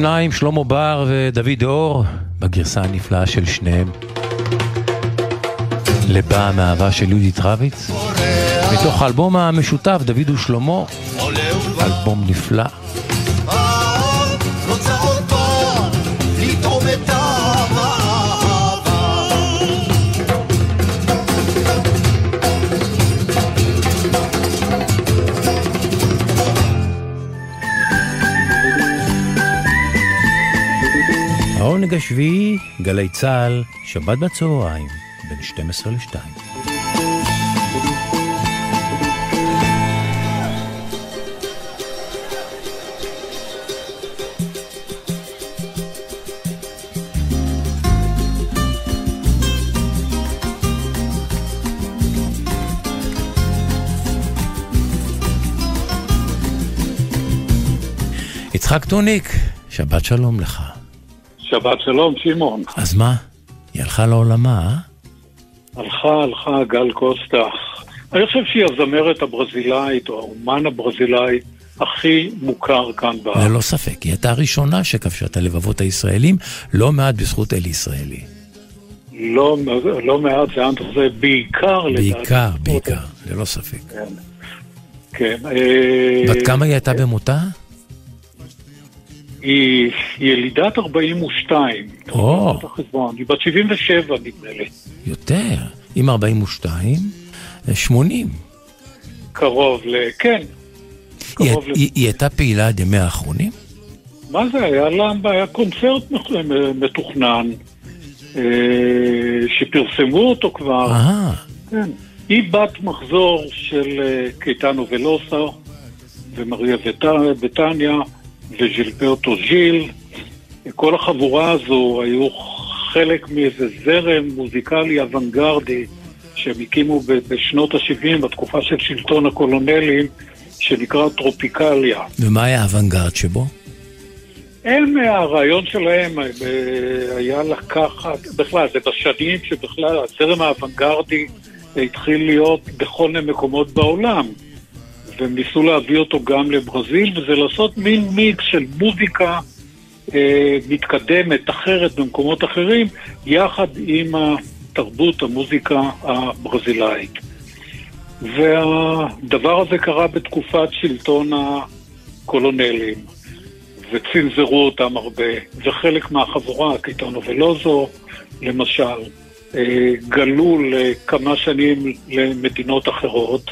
השניים, שלמה בר ודוד אור, בגרסה הנפלאה של שניהם. לבאה מאהבה של יהודית רביץ, מתוך האלבום המשותף, דוד ושלמה, אלבום נפלא. העונג השביעי, גלי צה"ל, שבת בצהריים, בין 12 ל-2. יצחק טוניק, שבת שלום לך. שבת שלום, שמעון. אז מה? היא הלכה לעולמה, אה? הלכה, הלכה גל קוסטה. אני חושב שהיא הזמרת הברזילאית, או האומן הברזילאי הכי מוכר כאן בארץ. ללא ספק, היא הייתה הראשונה שכבשה את הלבבות הישראלים, לא מעט בזכות אלי ישראלי. לא, לא מעט זה זה בעיקר לדעתי. בעיקר, בעיקר, ללא ספק. כן. אה, בת כמה היא הייתה במותה? היא ילידת 42. או. החשבון. היא בת 77 נדמה לי. יותר. עם 42, 80. קרוב ל... כן. היא, ל... היא, היא הייתה פעילה עד ימיה האחרונים? מה זה היה לה? היה קונצרט מתוכנן, אה, שפרסמו אותו כבר. אהה. כן. היא בת מחזור של אה, קייטנו ולוסו ומריה ות- בטניה וז'ילברטו ז'יל. כל החבורה הזו היו חלק מאיזה זרם מוזיקלי אוונגרדי שהם הקימו בשנות ה-70, בתקופה של שלטון הקולונלים, שנקרא טרופיקליה. ומה היה האוונגרד שבו? הם, הרעיון שלהם אה, היה לקחת, בכלל, זה בשנים שבכלל הזרם האוונגרדי התחיל להיות בכל מיני מקומות בעולם. והם ניסו להביא אותו גם לברזיל, וזה לעשות מין מיקס של מוזיקה אה, מתקדמת, אחרת, במקומות אחרים, יחד עם התרבות, המוזיקה הברזילאית. והדבר הזה קרה בתקופת שלטון הקולונלים, וצנזרו אותם הרבה, וחלק מהחבורה, קיטונו ולוזו, למשל, אה, גלו לכמה שנים למדינות אחרות.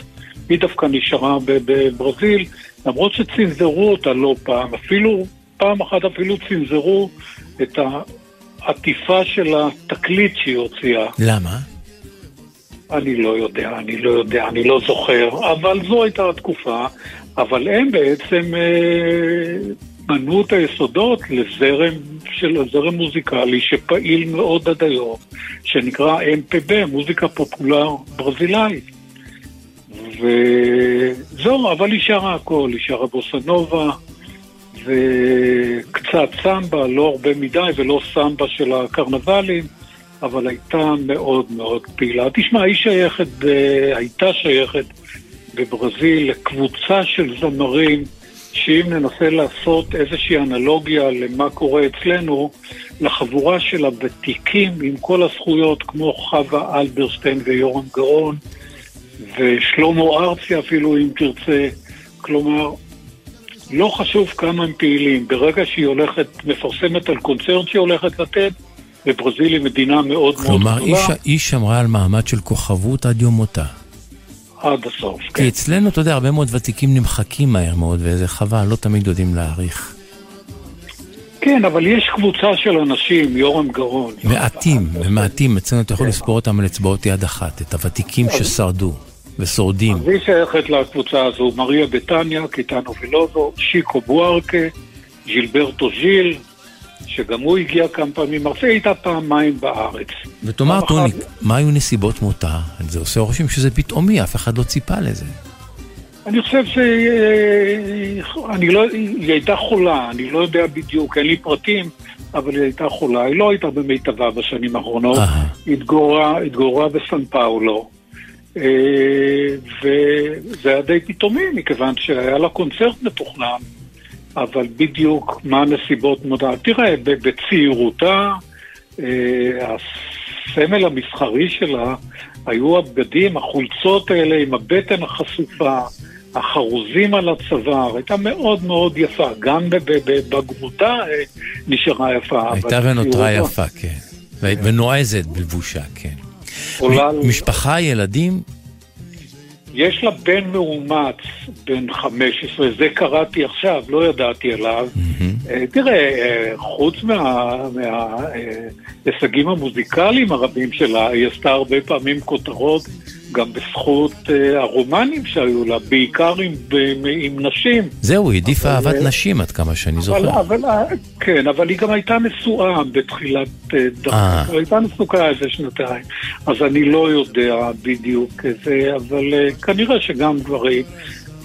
היא דווקא נשארה בברזיל, למרות שצנזרו אותה לא פעם, אפילו, פעם אחת אפילו צנזרו את העטיפה של התקליט שהיא הוציאה. למה? אני לא יודע, אני לא יודע, אני לא זוכר, אבל זו הייתה התקופה. אבל הם בעצם אה, בנו את היסודות לזרם של זרם מוזיקלי שפעיל מאוד עד היום, שנקרא MPB, מוזיקה פופולר ברזילאית. וזהו, אבל היא שרה הכל, היא שרה בוסנובה וקצת סמבה, לא הרבה מדי ולא סמבה של הקרנבלים, אבל הייתה מאוד מאוד פעילה. תשמע, היא שייכת, ב... הייתה שייכת בברזיל לקבוצה של זמרים, שאם ננסה לעשות איזושהי אנלוגיה למה קורה אצלנו, לחבורה של הוותיקים עם כל הזכויות, כמו חווה אלברשטיין ויורם גאון, ושלמה ארצי אפילו, אם תרצה. כלומר, לא חשוב כמה הם פעילים, ברגע שהיא הולכת, מפרסמת על קונצרט שהיא הולכת לתת, וברזיל היא מדינה מאוד מאוד כלומר, היא, גדולה, ש... היא שמרה על מעמד של כוכבות עד יום מותה. עד הסוף. כן. כי אצלנו, אתה יודע, הרבה מאוד ותיקים נמחקים מהר מאוד, וזה חבל, לא תמיד יודעים להעריך. כן, אבל יש קבוצה של אנשים, יורם גאון. מעטים, ומעטים, אצלנו אתה יכול לספור אותם על אצבעות יד אחת, את הוותיקים ששרדו ושורדים. אז היא שייכת לקבוצה הזו, מריה בטניה, קיטנו ולוזו, שיקו בוארקה, ג'ילברטו ז'יל, שגם הוא הגיע כמה פעמים, מרצה הייתה פעמיים בארץ. ותאמר, טוניק, אחת- מה היו נסיבות מותה? זה עושה רושם שזה פתאומי, אף אחד לא ציפה לזה. אני חושב שהיא לא, היא הייתה חולה, אני לא יודע בדיוק, אין לי פרטים, אבל היא הייתה חולה, היא לא הייתה במיטבה בשנים האחרונות. היא התגוררה, התגוררה בסן פאולו, וזה היה די פתאומי, מכיוון שהיה לה קונצרט מתוכנן, אבל בדיוק מה הנסיבות מודע. תראה, בצעירותה, אה, הסמל המסחרי שלה היו הבגדים, החולצות האלה עם הבטן החשופה, החרוזים על הצוואר, הייתה מאוד מאוד יפה, גם בבגרותה אה, נשארה יפה. הייתה ונותרה יפה, כן. ונועזת בלבושה, כן. עולה משפחה, ילדים, יש לה בן מאומץ, בן 15, זה קראתי עכשיו, לא ידעתי עליו. אה, תראה, אה, חוץ מההישגים המוזיקליים הרבים שלה, היא עשתה הרבה פעמים כותרות גם בזכות אה, הרומנים שהיו לה, בעיקר עם, ב- עם נשים. זהו, היא העדיפה אבל, אהבת אה, נשים עד כמה שאני אבל, זוכר. אבל, אה, כן, אבל היא גם הייתה נשואה בתחילת אה, אה. דרכה, היא הייתה נשואה איזה שנתיים, אז אני לא יודע בדיוק איזה, אבל אה, כנראה שגם גברים.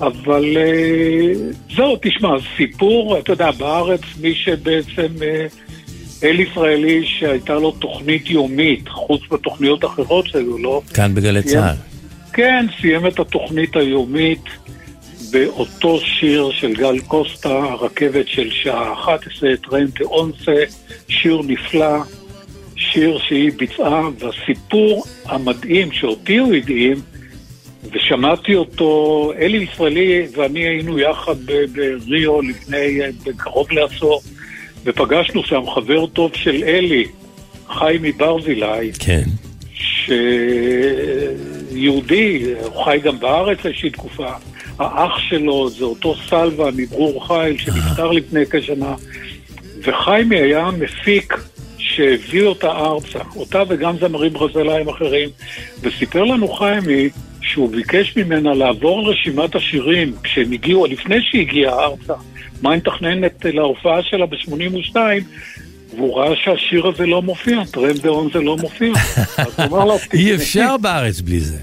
אבל אה, זהו, תשמע, סיפור, אתה יודע, בארץ מי שבעצם אה, אל ישראלי שהייתה לו תוכנית יומית, חוץ מתוכניות אחרות שהיו לו, כאן בגלי. צה"ל. כן, סיים את התוכנית היומית באותו שיר של גל קוסטה, הרכבת של שעה 11, טרן אונסה, שיר נפלא, שיר שהיא ביצעה, והסיפור המדהים שאותי הוא הדהים, ושמעתי אותו, אלי ישראלי ואני היינו יחד בריו לפני אה, קרוב לעשור, ופגשנו שם חבר טוב של אלי, חיים מברזילי, כן. שיהודי, הוא חי גם בארץ איזושהי תקופה. האח שלו זה אותו סלווה מברור חיל שנפטר לפני כשנה. וחיימי היה מפיק שהביא אותה ארצה, אותה וגם זמרים ברזילאים אחרים, וסיפר לנו חיימי שהוא ביקש ממנה לעבור על רשימת השירים כשהם הגיעו, לפני שהיא הגיעה ארצה, מה היא מתכננת להופעה שלה ב-82, והוא ראה שהשיר הזה לא מופיע, טרם דאון זה לא מופיע. אי אפשר בארץ בלי זה.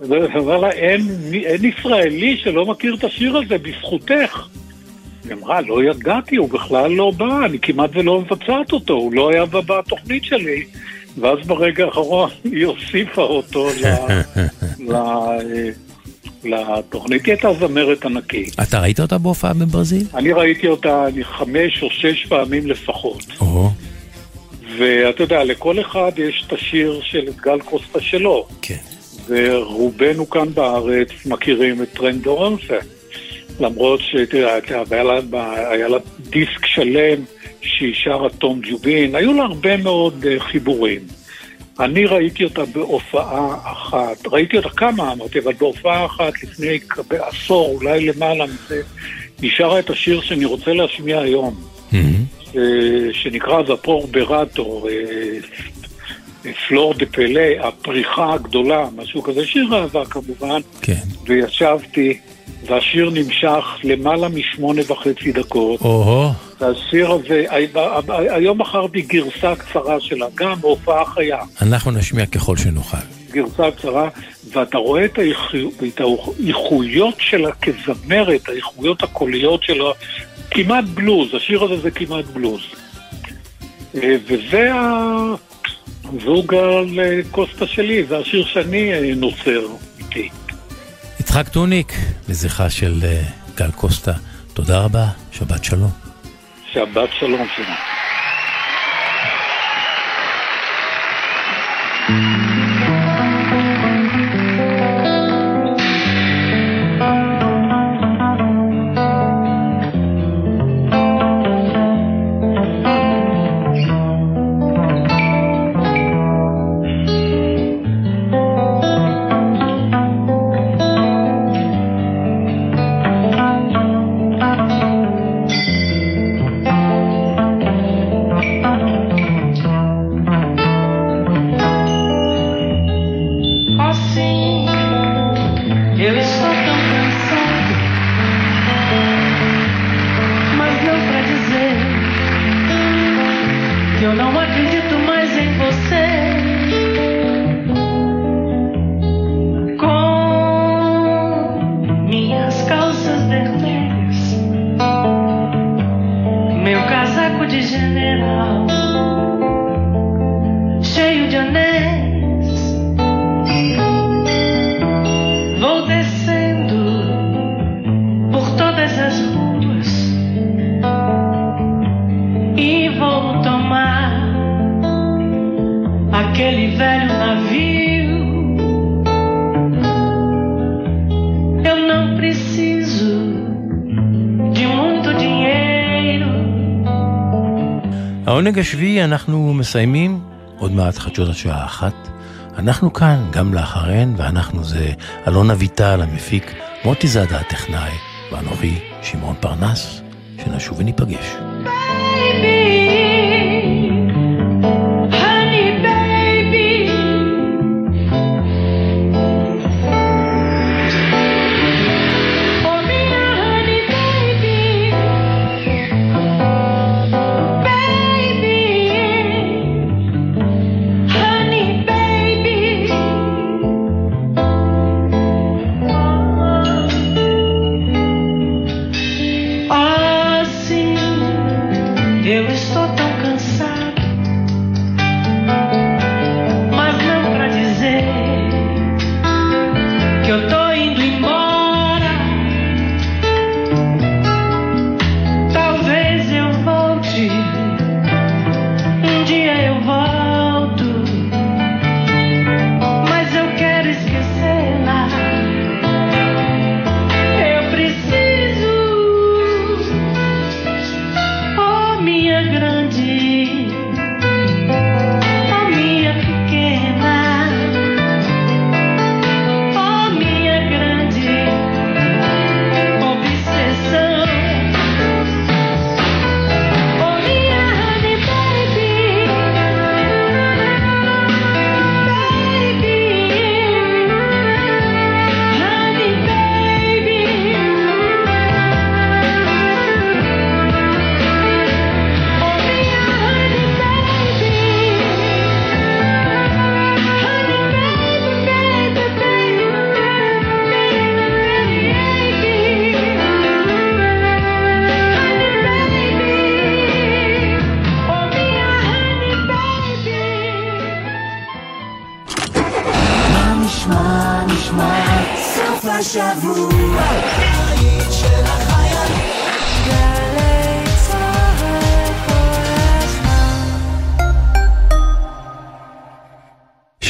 ואמר לה, אין, אין ישראלי שלא מכיר את השיר הזה בזכותך. היא אמרה, לא ידעתי, הוא בכלל לא בא, אני כמעט ולא מבצעת אותו, הוא לא היה בתוכנית שלי. ואז ברגע האחרון היא הוסיפה אותו ל, ל, לתוכנית. היא הייתה זמרת ענקית. אתה ראית אותה בהופעה בברזיל? אני ראיתי אותה חמש או שש פעמים לפחות. או, ואתה יודע, לכל אחד יש את השיר של גל קוסטה שלו. כן. ורובנו כאן בארץ מכירים את טרנד דורנסה. למרות שתראה, היה לה, לה דיסק שלם שהיא שרה תום ג'ובין, היו לה הרבה מאוד אה, חיבורים. אני ראיתי אותה בהופעה אחת, ראיתי אותה כמה, אמרתי, אבל בהופעה אחת לפני עשור, אולי למעלה מזה, היא שרה את השיר שאני רוצה להשמיע היום, אה, שנקרא זפור ברטו, פלור דה פלא, הפריחה הגדולה, משהו כזה, שיר אהבה כמובן, כן. וישבתי, והשיר נמשך למעלה משמונה וחצי דקות. או, והשיר הזה, הי- היום מכרתי גרסה קצרה שלה, גם בהופעה חיה, אנחנו נשמיע ככל שנוכל. גרסה קצרה, ואתה רואה את, האיכו, את האיכויות שלה כזמרת, האיכויות הקוליות שלה, כמעט בלוז, השיר הזה זה כמעט בלוז. אה, וזה הזוג על קוסטה שלי, זה השיר שאני אה, נוצר איתי. יצחק טוניק, לזכרה של אה, גל קוסטה, תודה רבה, שבת שלום. שבת שלום שלנו. העונג השביעי אנחנו מסיימים, עוד מעט חדשות השעה אחת. אנחנו כאן גם לאחריהן, ואנחנו זה אלון אביטל המפיק, מוטי זאדה הטכנאי, ואנוכי שמעון פרנס, שנשוב וניפגש.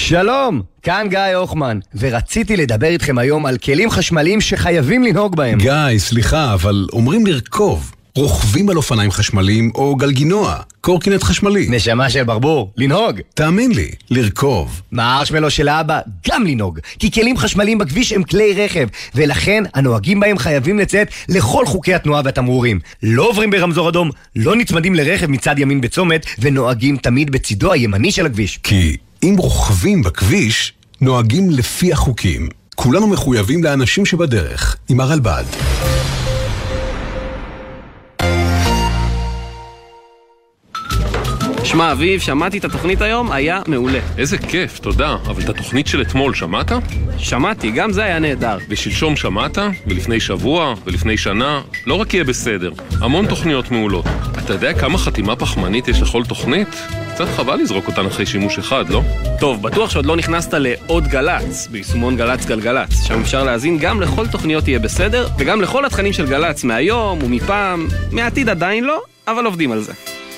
שלום, כאן גיא הוחמן, ורציתי לדבר איתכם היום על כלים חשמליים שחייבים לנהוג בהם. גיא, סליחה, אבל אומרים לרכוב. רוכבים על אופניים חשמליים או גלגינוע, קורקינט חשמלי. נשמה של ברבור, לנהוג. תאמין לי, לרכוב. מהארשמלו של האבא, גם לנהוג. כי כלים חשמליים בכביש הם כלי רכב, ולכן הנוהגים בהם חייבים לציית לכל חוקי התנועה והתמרורים. לא עוברים ברמזור אדום, לא נצמדים לרכב מצד ימין בצומת, ונוהגים תמיד בצידו הימני של הכביש. כי אם רוכבים בכביש, נוהגים לפי החוקים. כולנו מחויבים לאנשים שבדרך, עם הרלב"ד. שמע, אביב, שמעתי את התוכנית היום, היה מעולה. איזה כיף, תודה. אבל את התוכנית של אתמול שמעת? שמעתי, גם זה היה נהדר. ושלשום שמעת? ולפני שבוע? ולפני שנה? לא רק יהיה בסדר, המון תוכניות מעולות. אתה יודע כמה חתימה פחמנית יש לכל תוכנית? קצת חבל לזרוק אותן אחרי שימוש אחד, לא? טוב, בטוח שעוד לא נכנסת לעוד גל"צ, ביישומון גל"צ גלגלצ. שם אפשר להאזין גם לכל תוכניות יהיה בסדר, וגם לכל התכנים של גל"צ מהיום ומפעם. מהעתיד עדיין לא, אבל עובדים על זה.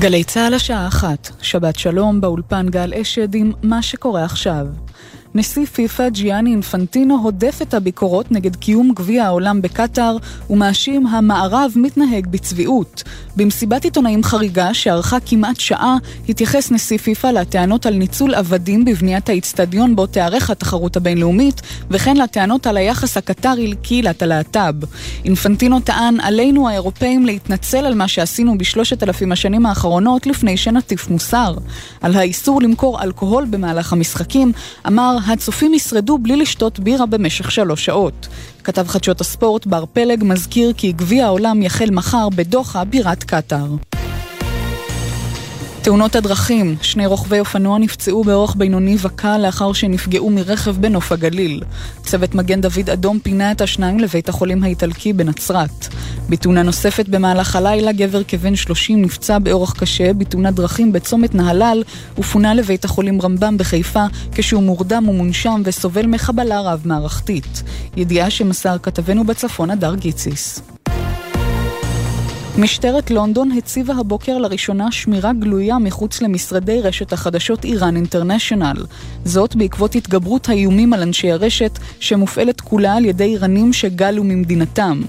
גלי צה"ל השעה אחת, שבת שלום באולפן גל אשד עם מה שקורה עכשיו. נשיא פיפ"א ג'יאני אינפנטינו הודף את הביקורות נגד קיום גביע העולם בקטאר ומאשים המערב מתנהג בצביעות. במסיבת עיתונאים חריגה שארכה כמעט שעה התייחס נשיא פיפ"א לטענות על ניצול עבדים בבניית האיצטדיון בו תיארך התחרות הבינלאומית וכן לטענות על היחס הקטרי לקהילת הלהט"ב. אינפנטינו טען עלינו האירופאים להתנצל על מה שעשינו בשלושת אלפים השנים האחרונות לפני שנטיף מוסר. על האיסור למכור אלכוהול במהלך המשחקים אמר הצופים ישרדו בלי לשתות בירה במשך שלוש שעות. כתב חדשות הספורט בר פלג מזכיר כי גביע העולם יחל מחר בדוחה, בירת קטאר. תאונות הדרכים, שני רוכבי אופנוע נפצעו באורח בינוני וקל לאחר שנפגעו מרכב בנוף הגליל. צוות מגן דוד אדום פינה את השניים לבית החולים האיטלקי בנצרת. בתאונה נוספת במהלך הלילה, גבר כבן 30 נפצע באורח קשה בתאונת דרכים בצומת נהלל ופונה לבית החולים רמב"ם בחיפה כשהוא מורדם ומונשם וסובל מחבלה רב-מערכתית. ידיעה שמסר כתבנו בצפון הדר גיציס. משטרת לונדון הציבה הבוקר לראשונה שמירה גלויה מחוץ למשרדי רשת החדשות איראן אינטרנשיונל. זאת בעקבות התגברות האיומים על אנשי הרשת, שמופעלת כולה על ידי איראנים שגלו ממדינתם.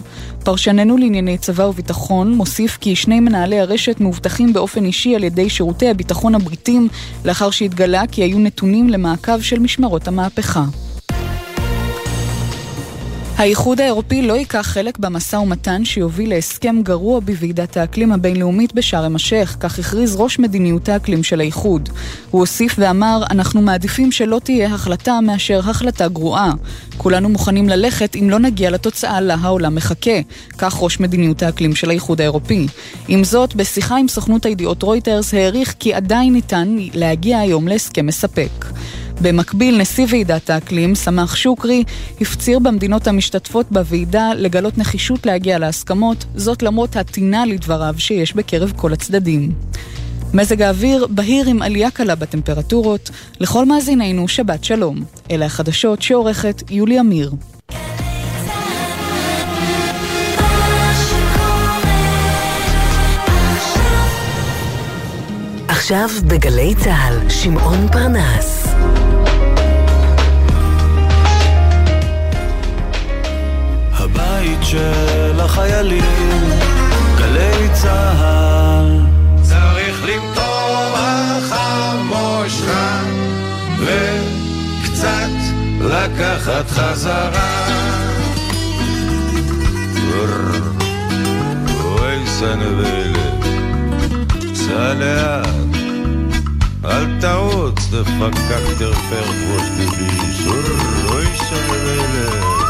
פרשננו לענייני צבא וביטחון מוסיף כי שני מנהלי הרשת מאובטחים באופן אישי על ידי שירותי הביטחון הבריטים, לאחר שהתגלה כי היו נתונים למעקב של משמרות המהפכה. האיחוד האירופי לא ייקח חלק במשא ומתן שיוביל להסכם גרוע בוועידת האקלים הבינלאומית בשארם א-שייח, כך הכריז ראש מדיניות האקלים של האיחוד. הוא הוסיף ואמר, אנחנו מעדיפים שלא תהיה החלטה מאשר החלטה גרועה. כולנו מוכנים ללכת אם לא נגיע לתוצאה לה העולם מחכה, כך ראש מדיניות האקלים של האיחוד האירופי. עם זאת, בשיחה עם סוכנות הידיעות רויטרס העריך כי עדיין ניתן להגיע היום להסכם מספק. במקביל, נשיא ועידת האקלים, סמך שוקרי, הפציר במדינות המשתתפות בוועידה לגלות נחישות להגיע להסכמות, זאת למרות הטינה לדבריו שיש בקרב כל הצדדים. מזג האוויר בהיר עם עלייה קלה בטמפרטורות. לכל מאזינינו, שבת שלום. אלה החדשות שעורכת יולי אמיר. עכשיו בגלי צה"ל, שמעון פרנס. של החיילים, גלי צהל. צריך למטום החמושך וקצת לקחת חזרה. אוי סנבלת, סע לאט. אל תעוץ, דפקק טרפר כמו שטיבי, שור, אוי שלווה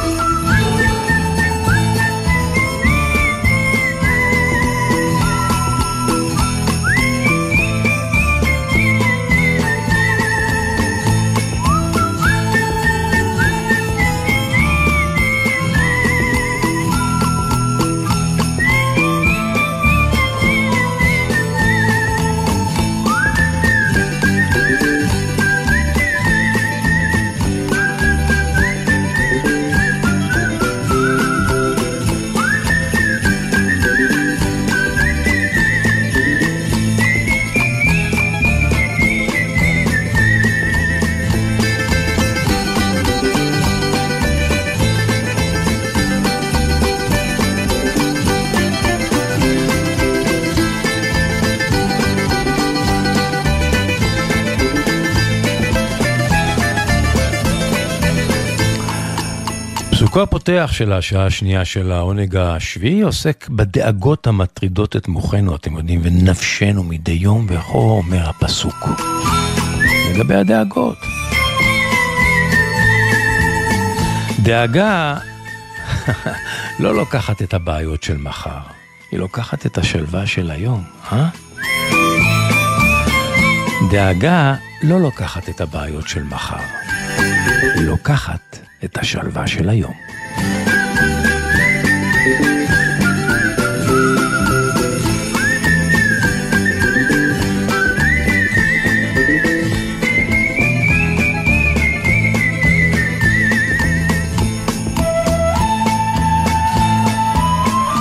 פסוקו הפותח של השעה השנייה של העונג השביעי עוסק בדאגות המטרידות את מוחנו, אתם יודעים, ונפשנו מדי יום, וכה אומר הפסוק. לגבי הדאגות. דאגה לא לוקחת את הבעיות של מחר, היא לוקחת את השלווה של היום, אה? דאגה לא לוקחת את הבעיות של מחר, היא לוקחת את השלווה של היום.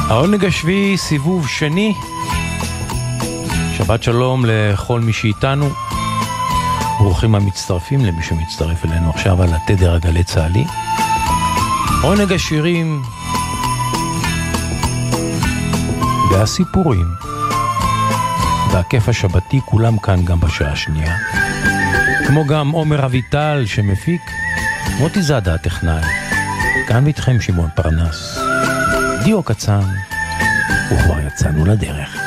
העונג השביעי, סיבוב שני. שבת שלום לכל מי שאיתנו. ברוכים המצטרפים למי שמצטרף אלינו עכשיו על התדר הגלי צה"לי. עונג השירים והסיפורים והכיף השבתי כולם כאן גם בשעה השנייה. כמו גם עומר אביטל שמפיק, מוטי זאדה הטכנאי. כאן איתכם שמעון פרנס. דיו קצן, וכבר יצאנו לדרך.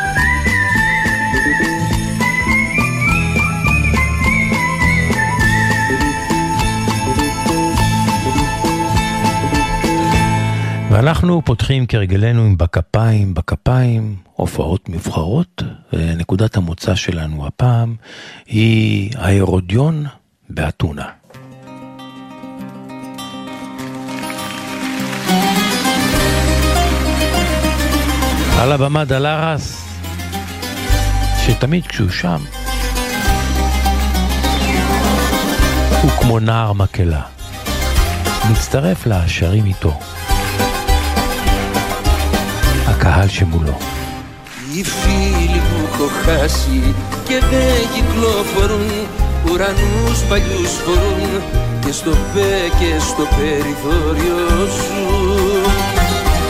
ואנחנו פותחים כרגלנו עם בכפיים, בכפיים, הופעות מבחרות, ונקודת המוצא שלנו הפעם היא ההרודיון באתונה. על הבמה דלרס, שתמיד כשהוא שם, הוא כמו נער מקהלה. מצטרף לשרים איתו. הקהל שמולו. Οι φίλοι που έχω χάσει και δεν κυκλοφορούν Ουρανούς παλιούς φορούν και στο πέ και στο περιθώριο σου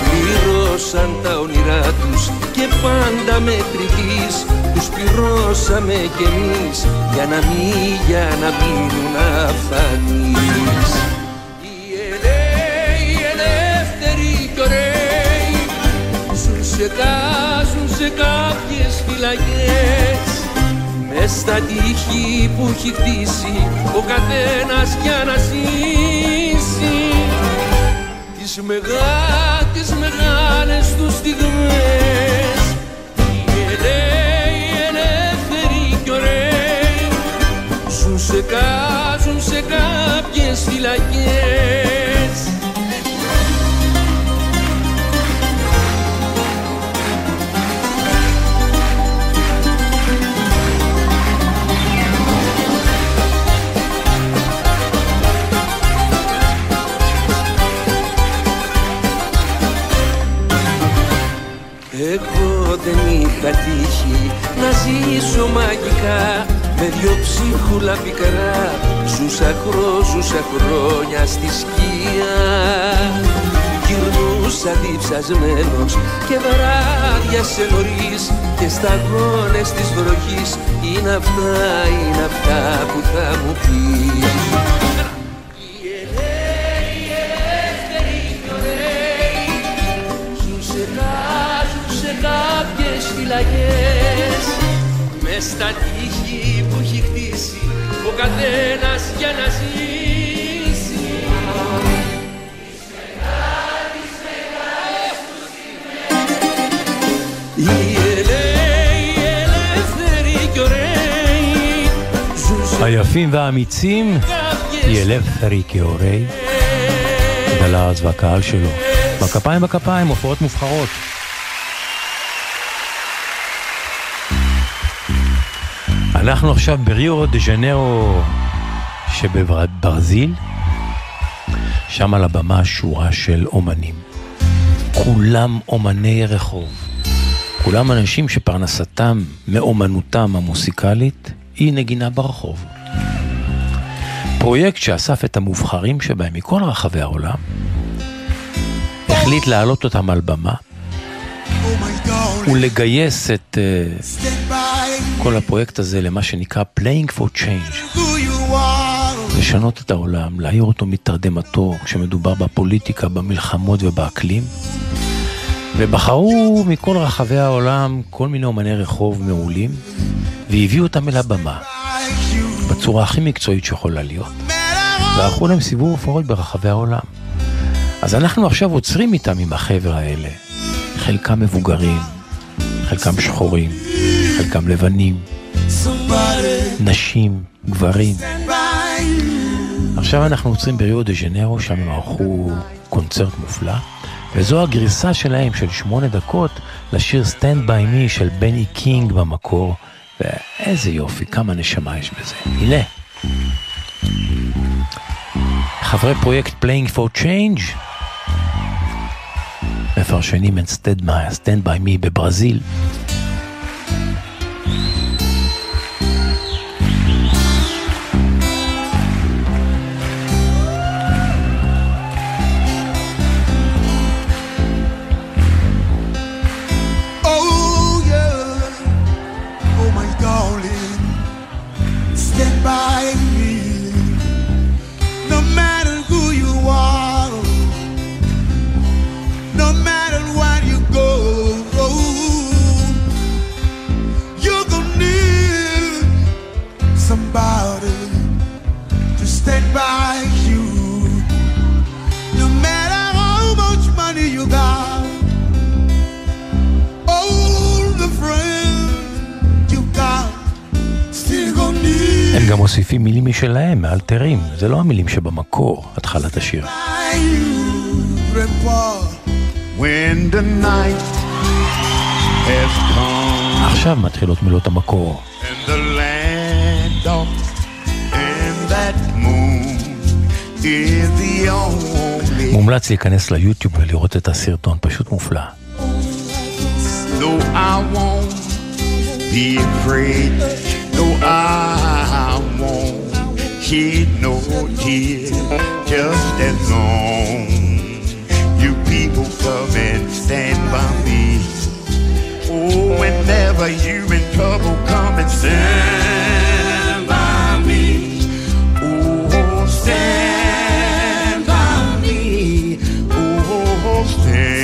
Πληρώσαν τα όνειρά τους και πάντα μετρητής Τους πληρώσαμε κι εμείς για να μην, για να μείνουν αφανείς σε κάζουν σε κάποιες φυλακές. Μες στα τείχη που έχει χτίσει ο καθένας για να ζήσει. Τις μεγά, τις μεγάλες τους στιγμές. Οι ελεύθεροι, οι ελεύθεροι κι ωραίοι. Ζουν σε κάζουν σε κάποιες φυλακές Εγώ δεν είχα τύχει να ζήσω μαγικά με δυο ψίχουλα πικρά. Ζούσα χρό, ζούσα χρόνια στη σκία Γυρνούσα διψασμένος και βράδια σε νωρίς και σταγόνες της βροχής. Είναι αυτά, είναι αυτά που θα μου πεις κάποιες φυλακές με στα τείχη που έχει χτίσει ο καθένας για να ζήσει Οι ελαίοι ελεύθεροι κι ωραίοι ζουν היפים והאמיצים, ילפרי כאורי, גל"צ והקהל שלו. בכפיים בכפיים, הופעות מובחרות. אנחנו עכשיו בריו דה ז'נרו שבברזיל, שם על הבמה שורה של אומנים. כולם אומני רחוב. כולם אנשים שפרנסתם מאומנותם המוסיקלית היא נגינה ברחוב. פרויקט שאסף את המובחרים שבהם מכל רחבי העולם, החליט להעלות אותם על במה ולגייס את uh, כל הפרויקט הזה למה שנקרא Playing for Change. לשנות את העולם, להעיר אותו מתרדמתו כשמדובר בפוליטיקה, במלחמות ובאקלים. ובחרו מכל רחבי העולם כל מיני אומני רחוב מעולים, והביאו אותם אל הבמה, בצורה הכי מקצועית שיכולה להיות. וערכו להם סיבוב הופעות ברחבי העולם. אז אנחנו עכשיו עוצרים איתם עם החבר'ה האלה. חלקם מבוגרים, חלקם שחורים, חלקם לבנים, נשים, גברים. עכשיו אנחנו עוצרים בריו דה ז'נרו, שם הם ערכו קונצרט מופלא, וזו הגרסה שלהם של שמונה דקות לשיר Stand by Me של בני קינג במקור, ואיזה יופי, כמה נשמה יש בזה. הנה. חברי פרויקט Playing for Change מפרשנים את Stand by Me בברזיל. גם מוסיפים מילים משלהם, מאלתרים. זה לא המילים שבמקור, התחלת השיר. עכשיו מתחילות מילות המקור. מומלץ להיכנס ליוטיוב ולראות את הסרטון, פשוט מופלא. No, I won't be afraid. No, I shed no tears. Just as long you people come and stand by me. Oh, whenever you're in trouble, come and stand by me. Oh, stand by me. Oh, stand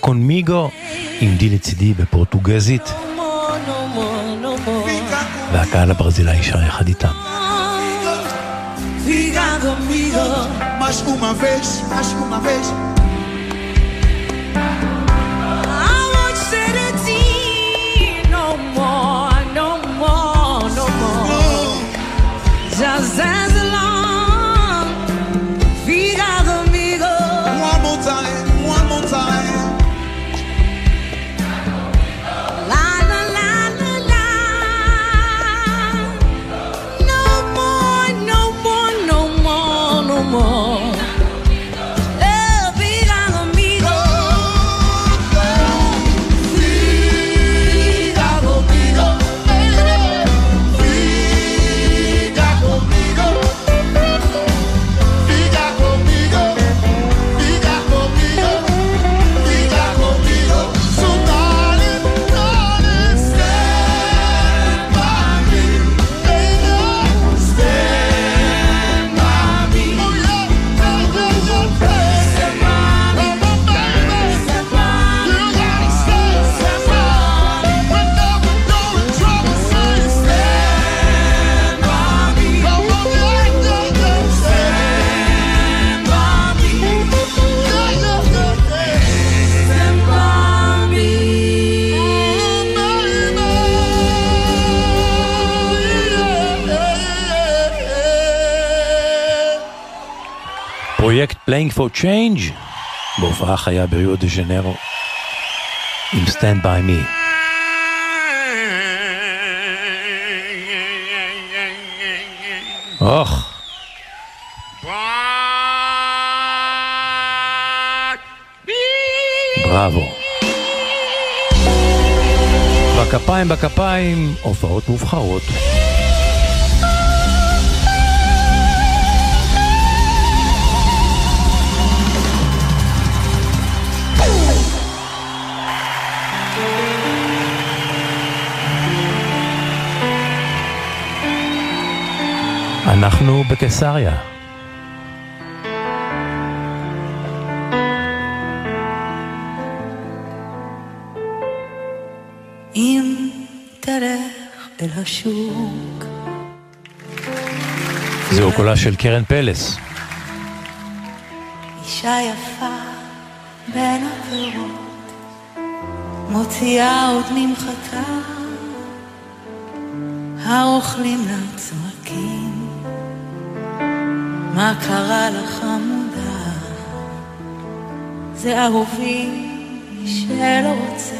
conmigo Playing for Change, בהופעה חיה בריו דה ז'נרו, עם Stand by Me. אוח. בראבו. בכפיים בכפיים, הופעות מובחרות. אנחנו בקיסריה. אם תלך אל השוק זהו קולה של קרן פלס. אישה יפה בין הפירות מוציאה עוד ממחטה האוכלים לעצמם מה קרה לך חמודה? זה אהובי שלא רוצה,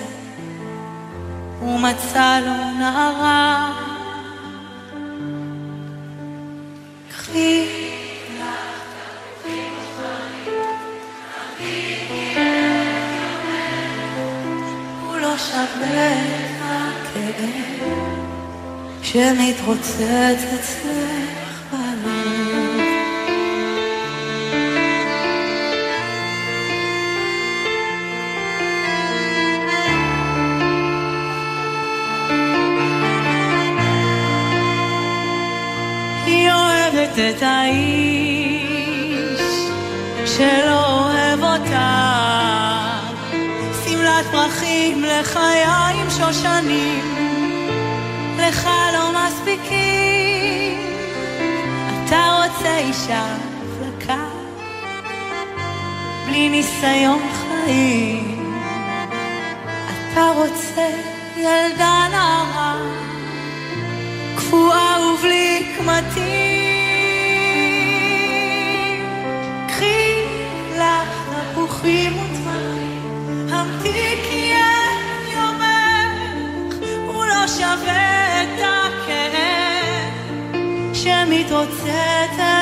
הוא מצא לו נערה. קחי הוא לא הכאב שמתרוצץ אצלך מספיקים לחיים שושנים, לך לא מספיקים. אתה רוצה אישה חלקה, בלי ניסיון חיים. אתה רוצה ילדה נערה, קפואה ובלי קמטים. מוצאת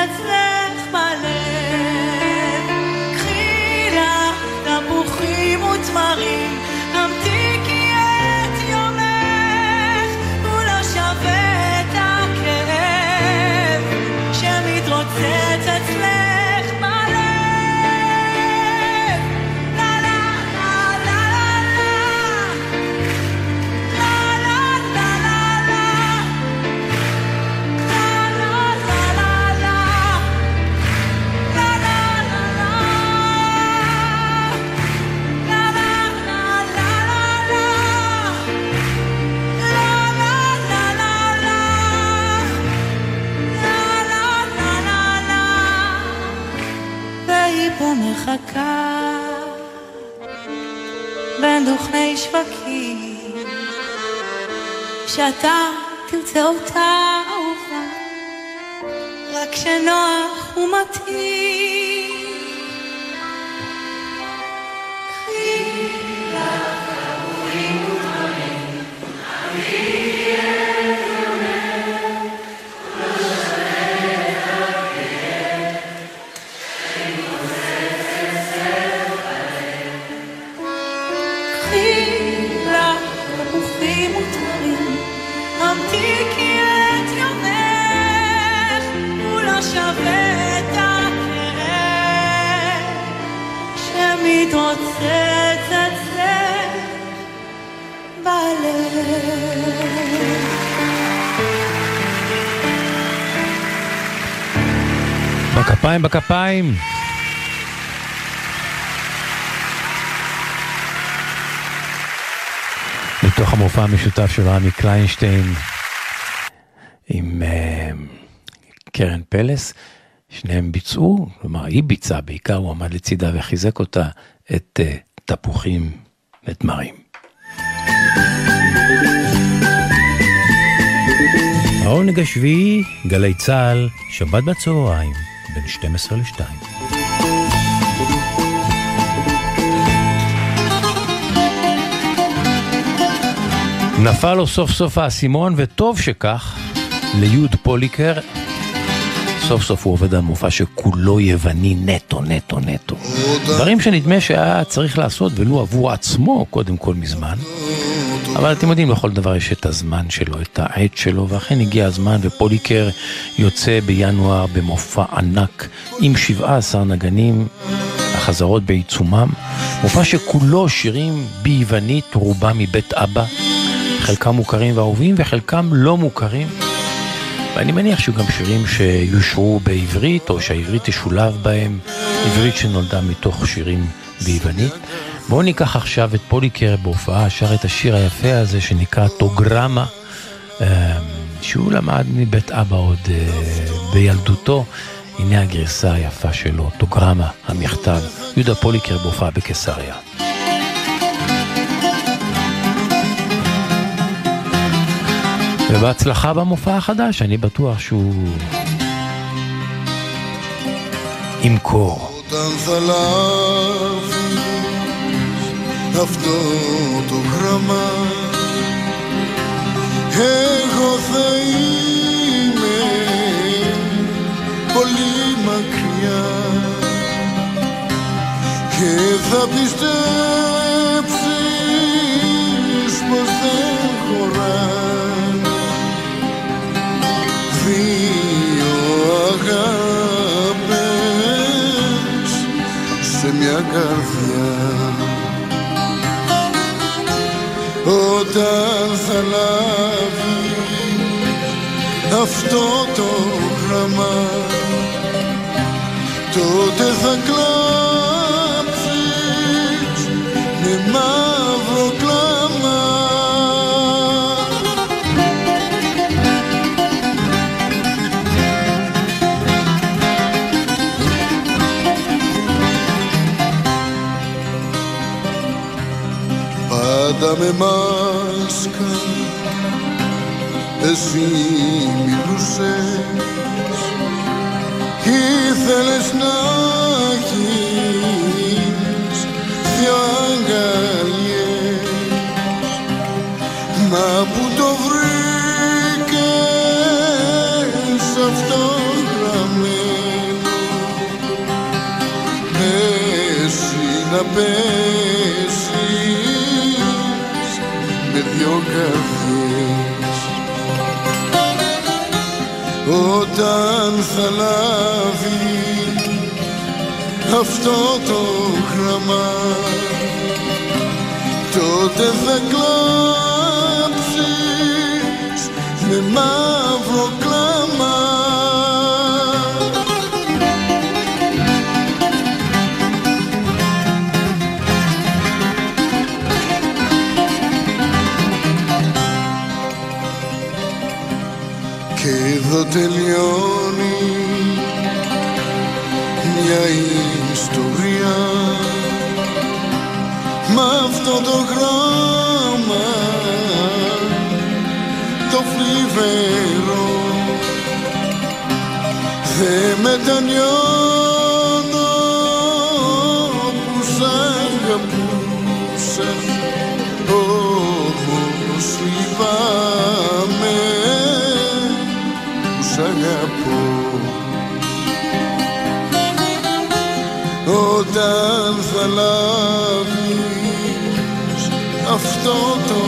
שאתה תרצה אותה אהובה, רק כשנוח ומתאים. בכפיים, בכפיים. מתוך המופע המשותף של רמי קליינשטיין עם אה, קרן פלס, שניהם ביצעו, כלומר היא ביצעה בעיקר, הוא עמד לצידה וחיזק אותה, את אה, תפוחים ותמרים. העונג השביעי, גלי צה"ל, שבת בצהריים, בין 12 ל-2. נפל לו סוף סוף האסימון, וטוב שכך, ליוד פוליקר. סוף סוף הוא עובד על מופע שכולו יווני נטו, נטו, נטו. דברים שנדמה שהיה צריך לעשות, ולו עבור עצמו, קודם כל מזמן. אבל אתם יודעים, לכל דבר יש את הזמן שלו, את העת שלו, ואכן הגיע הזמן, ופוליקר יוצא בינואר במופע ענק עם 17 נגנים, החזרות בעיצומם. מופע שכולו שירים ביוונית, רובם מבית אבא, חלקם מוכרים ואהובים וחלקם לא מוכרים. ואני מניח שיהיו גם שירים שיושרו בעברית, או שהעברית תשולב בהם, עברית שנולדה מתוך שירים ביוונית. בואו ניקח עכשיו את פוליקר בהופעה, שר את השיר היפה הזה שנקרא טוגרמה, אה, שהוא למד מבית אבא עוד אה, בילדותו. הנה הגרסה היפה שלו, טוגרמה, המכתב, יהודה פוליקר בהופעה בקיסריה. ובהצלחה במופע החדש, אני בטוח שהוא ימכור. Όταν θα λάβεις αυτό το γράμμα εγώ θα είμαι πολύ μακριά και θα πιστέψεις πως δεν αγάπες σε μια καρδιά. Όταν θα λάβεις αυτό το γράμμα τότε θα κλάψεις πάντα με μάσκα. Εσύ μιλούσες ήθελες να δυο καρδιές όταν θα λάβει αυτό το γράμμα τότε θα κλάψεις με μαύρο τελειώνει μια ιστορία. Με αυτό το γράμμα το φλιβερό δεν μετανιώνω αγαπώ. Όταν θα λάβεις αυτό το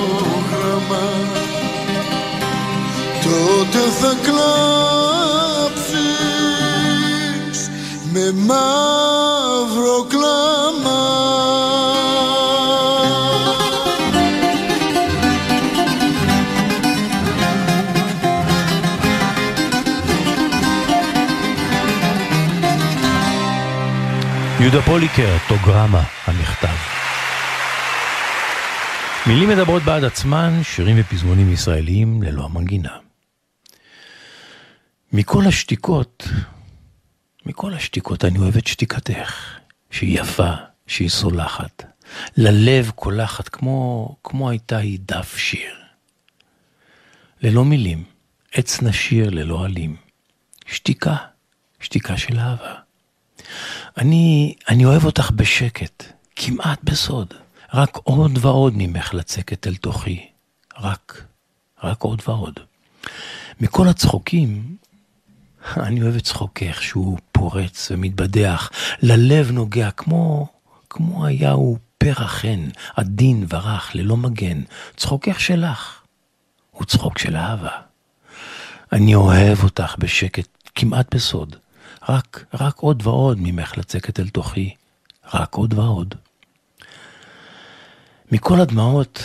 γράμμα τότε θα κλάψεις με μαύρο יהודה פוליקר, טוגרמה, המכתב. מילים מדברות בעד עצמן, שירים ופזמונים ישראליים ללא המנגינה. מכל השתיקות, מכל השתיקות אני אוהב את שתיקתך, שהיא יפה, שהיא סולחת, ללב קולחת כמו, כמו הייתה היא דף שיר. ללא מילים, עץ נשיר ללא עלים. שתיקה, שתיקה של אהבה. אני, אני אוהב אותך בשקט, כמעט בסוד. רק עוד ועוד ממך לצקת אל תוכי. רק, רק עוד ועוד. מכל הצחוקים, אני אוהב את צחוקך שהוא פורץ ומתבדח, ללב נוגע כמו, כמו היה הוא פרח חן, עדין ורך, ללא מגן. צחוקך שלך, הוא צחוק של אהבה. אני אוהב אותך בשקט, כמעט בסוד. רק, רק עוד ועוד ממך לצקת אל תוכי, רק עוד ועוד. מכל הדמעות,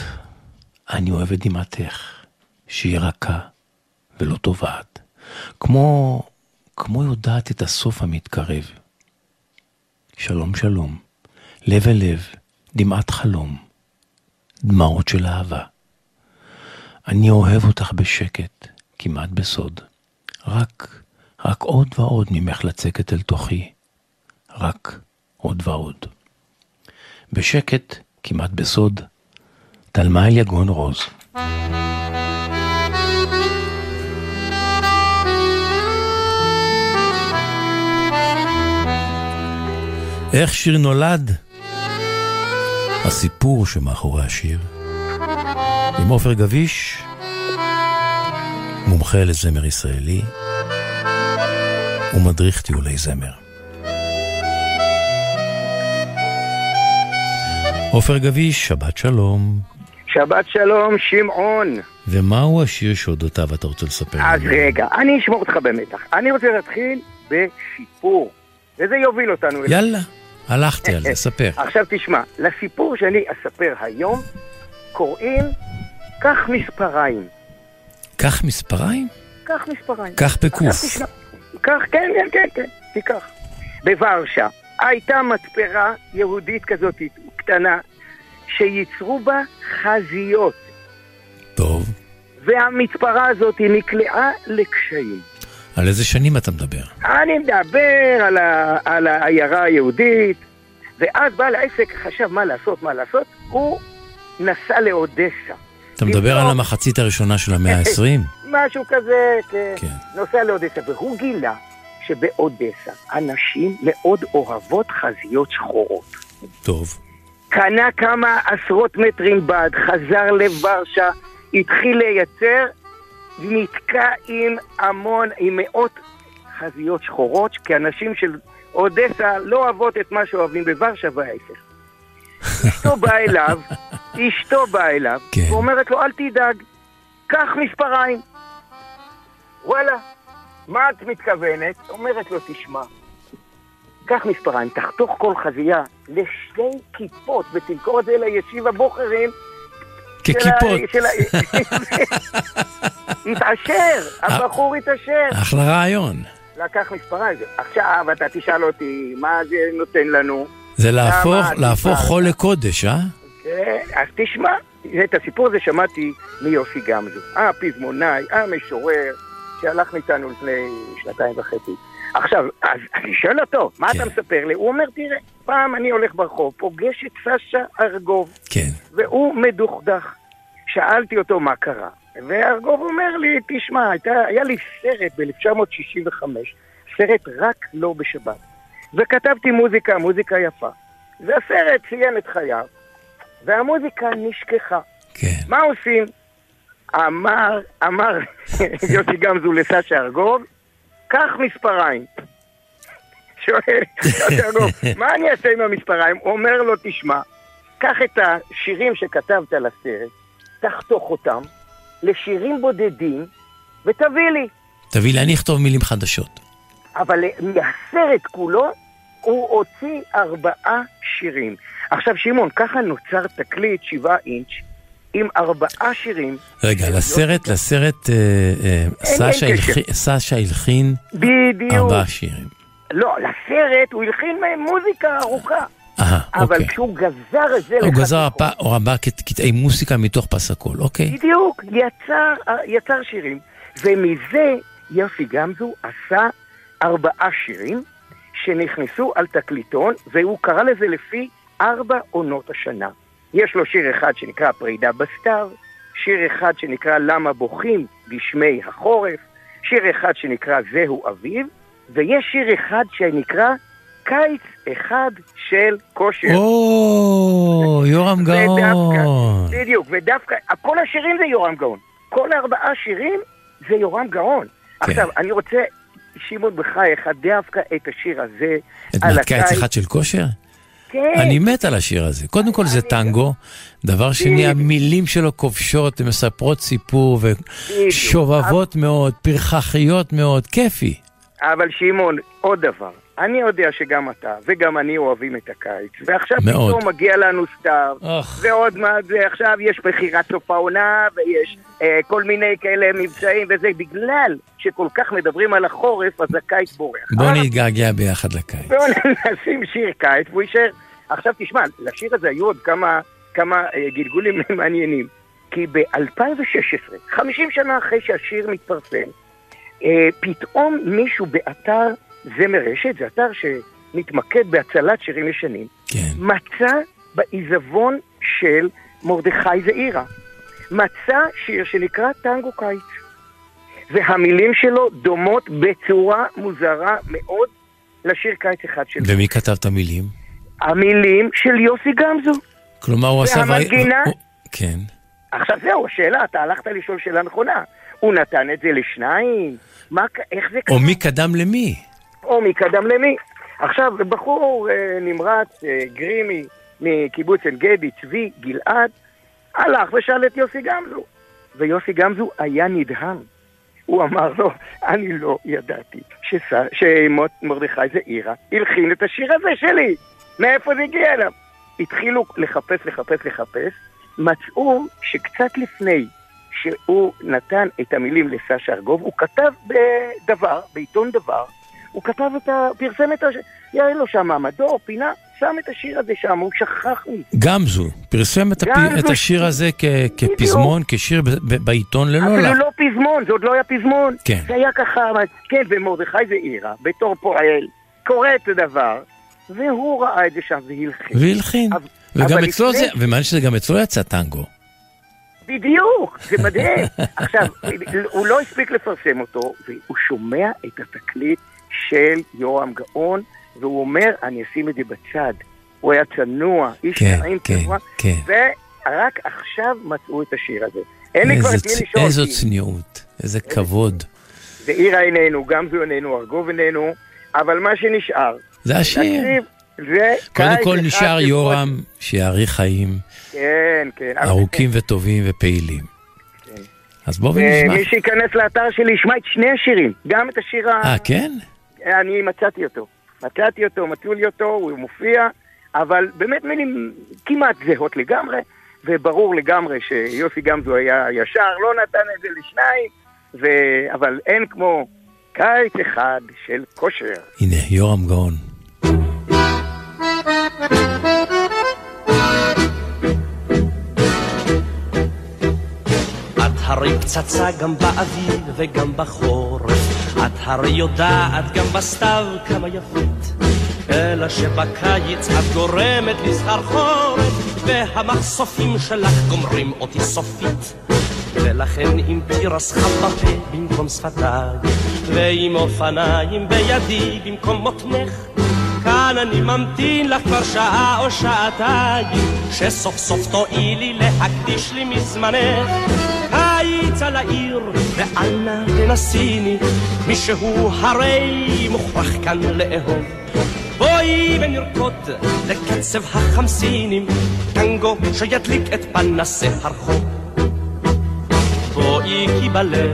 אני אוהב את דמעתך, שהיא רכה ולא טובעת, כמו, כמו יודעת את הסוף המתקרב. שלום שלום, לב אל לב, דמעת חלום, דמעות של אהבה. אני אוהב אותך בשקט, כמעט בסוד, רק רק עוד ועוד ממך לצקת אל תוכי, רק עוד ועוד. בשקט, כמעט בסוד, תלמה אל יגון רוז. איך שיר נולד? הסיפור שמאחורי השיר. עם עופר גביש, מומחה לזמר ישראלי, ומדריך טיולי זמר. עופר גביש, שבת שלום. שבת שלום, שמעון. ומהו השיר שאודותיו אתה רוצה לספר אז לנו? רגע, אני אשמור אותך במתח. אני רוצה להתחיל בסיפור, וזה יוביל אותנו... אל- יאללה, הלכתי על זה, ספר. עכשיו תשמע, לסיפור שאני אספר היום, קוראים קח מספריים. קח מספריים? קח מספריים. קח בקוף. קח, כן, כן, כן, כן, תיקח. בוורשה הייתה מתפרה יהודית כזאת קטנה, שייצרו בה חזיות. טוב. והמתפרה הזאת נקלעה לקשיים. על איזה שנים אתה מדבר? אני מדבר על, ה, על העיירה היהודית, ואז בעל העסק חשב מה לעשות, מה לעשות, הוא נסע לאודסה. אתה מדבר על המחצית הראשונה של המאה ה-20? משהו כזה, כן. כן. נוסע לאודסה, והוא גילה שבאודסה הנשים מאוד אוהבות חזיות שחורות. טוב. קנה כמה עשרות מטרים בד, חזר לוורשה, התחיל לייצר, נתקע עם המון, עם מאות חזיות שחורות, כי אנשים של אודסה לא אוהבות את מה שאוהבים בוורשה וההפך. אשתו באה אליו, אשתו באה אליו, כן. ואומרת לו, אל תדאג, קח מספריים. וואלה, מה את מתכוונת? אומרת לו, תשמע, קח מספריים, תחתוך כל חזייה לשתי כיפות ותמכור את זה לישיב הבוחרים. ככיפות. התעשר, הבחור התעשר. אחלה רעיון. לקח מספריים. עכשיו אתה תשאל אותי, מה זה נותן לנו? זה להפוך, להפוך? חול לקודש, אה? כן, אז תשמע, את הסיפור הזה שמעתי מיוסי גמזו, הפזמונאי, המשורר, שהלך מאיתנו לפני שנתיים וחצי. עכשיו, אז אני שואל אותו, מה אתה מספר לי? הוא אומר, תראה, פעם אני הולך ברחוב, פוגש את סשה ארגוב, כן. והוא מדוכדך. שאלתי אותו מה קרה, וארגוב אומר לי, תשמע, הייתה, היה לי סרט ב-1965, סרט רק לא בשבת, וכתבתי מוזיקה, מוזיקה יפה, והסרט ציין את חייו, והמוזיקה נשכחה. כן. מה עושים? אמר, אמר יוסי גמזו לסשה ארגוב, קח מספריים. שואל, סשה ארגוב, מה אני אעשה עם המספריים? הוא אומר לו, תשמע, קח את השירים שכתבת לסרט, תחתוך אותם לשירים בודדים ותביא לי. תביא לי, אני אכתוב מילים חדשות. אבל מהסרט כולו הוא הוציא ארבעה שירים. עכשיו שמעון, ככה נוצר תקליט שבעה אינץ' עם ארבעה שירים. רגע, לסרט, לסרט, אה, אה, סשה הלחין-. ארבעה שירים. לא, לסרט הוא הלחין מוזיקה ארוכה. אהה, אבל אוקיי. כשהוא גזר את זה הוא גזר קט- קטעי מוסיקה מתוך פס הקול, אוקיי. בדיוק, יצר, יצר שירים. ומזה יוסי גמזו עשה ארבעה שירים שנכנסו על תקליטון, והוא קרא לזה לפי ארבע עונות השנה. יש לו שיר אחד שנקרא פרידה בסתיו, שיר אחד שנקרא למה בוכים גשמי החורף, שיר אחד שנקרא זהו אביב, ויש שיר אחד שנקרא קיץ אחד של כושר. או, יורם גאון. בדיוק, ודווקא, כל השירים זה יורם גאון. כל ארבעה שירים זה יורם גאון. כן. עכשיו, אני רוצה, שמעון בחייך, דווקא את השיר הזה, את על קיץ הקיץ. אחד של כושר? כן. אני מת על השיר הזה. קודם כל זה טנגו, דבר שני המילים שלו כובשות ומספרות סיפור ושובבות מאוד, פרחחיות מאוד, כיפי. אבל שמעון, עוד דבר. אני יודע שגם אתה וגם אני אוהבים את הקיץ, ועכשיו מאוד. פתאום מגיע לנו סתיו, ועוד מה זה, עכשיו יש בחירת סוף העונה, ויש אה, כל מיני כאלה מבצעים וזה, בגלל שכל כך מדברים על החורף, אז הקיץ בורח. בוא נתגעגע ביחד לקיץ. בואו נשים שיר קיץ, והוא יישאר. עכשיו תשמע, לשיר הזה היו עוד כמה, כמה אה, גלגולים מעניינים. כי ב-2016, 50 שנה אחרי שהשיר מתפרסם, אה, פתאום מישהו באתר זמר רשת, זה אתר שמתמקד בהצלת שירים ישנים, כן. מצא בעיזבון של מרדכי זעירה, מצא שיר שנקרא טנגו קיץ. והמילים שלו דומות בצורה מוזרה מאוד לשיר קיץ אחד שלו. ומי כתב את המילים? המילים של יוסי גמזו. כלומר, הוא עשה... והמנגינה, הוא- כן. עכשיו זהו, השאלה, אתה הלכת לשאול שאלה נכונה. הוא נתן את זה לשניים? מה, איך זה קרה? או מי קדם למי? או מי קדם למי. עכשיו, בחור אה, נמרץ, אה, גרימי, מקיבוץ עין גדי, צבי גלעד, הלך ושאל את יוסי גמזו. ויוסי גמזו היה נדהם. הוא אמר לו, אני לא ידעתי שמרדכי זעירה הלחין את השיר הזה שלי. מאיפה זה הגיע אליו? התחילו לחפש, לחפש, לחפש, מצאו שקצת לפני שהוא נתן את המילים לסשה ארגוב, הוא כתב בדבר, בעיתון דבר, הוא כתב את ה... פרסם את ה... היה לו שם מדור, פינה, שם את השיר הזה שם, הוא שכח מזה. גמזו פרסם את, הפ... גמזו. את השיר הזה כ... כפזמון, כשיר ב... ב... בעיתון ללא אפילו לה. לא פזמון, זה עוד לא היה פזמון. כן. זה היה ככה, אבל- כן, ומרדכי זעירה, בתור פועל, קורא את הדבר, והוא ראה את זה שם והלחין. והלחין. אבל- וגם אבל אצלו לפני- זה, ומעניין שזה גם אצלו יצא טנגו. בדיוק, זה מדהים. עכשיו, הוא לא הספיק לפרסם אותו, והוא שומע את התקליט של יורם גאון, והוא אומר, אני אשים את זה בצד. הוא היה צנוע, איש כן, נעים כן, צנוע, כן. ורק עכשיו מצאו את השיר הזה. אין לי כבר את מי לשאול. איזו צניעות, איזה כבוד. ועירה איננו, גמזו איננו, ארגוב איננו, אבל מה שנשאר... זה השיר. זה קודם כל נשאר יורם שיאריך חיים כן, כן. ארוכים וטובים ופעילים. אז בואו ונשמע. ומי שייכנס לאתר שלי ישמע את שני השירים, גם את השיר ה... אה, כן? אני מצאתי אותו. מצאתי אותו, מצאו לי אותו, הוא מופיע, אבל באמת מילים כמעט זהות לגמרי, וברור לגמרי שיוסי גמזו היה ישר, לא נתן את זה לשניים, ו... אבל אין כמו קיץ אחד של כושר. הנה, יורם גאון. את הרי פצצה גם באביב וגם בחורף, את הרי יודעת גם בסתיו כמה יפית. אלא שבקיץ את גורמת לי סחרחורת, והמחשופים שלך גומרים אותי סופית. ולכן עם תירס חם בפה במקום שפתיי, ועם אופניים בידי במקום מותנך, כאן אני ממתין לך כבר שעה או שעתיים, שסוף סוף תואילי להקדיש לי מזמנך. קיץ על העיר, ואל נא תנסיני, מישהו הרי מוכרח כאן לאהוב. בואי ונרקוד לקצב החמסינים, טנגו שידליק את פנסי הרחוב. בואי כי בלב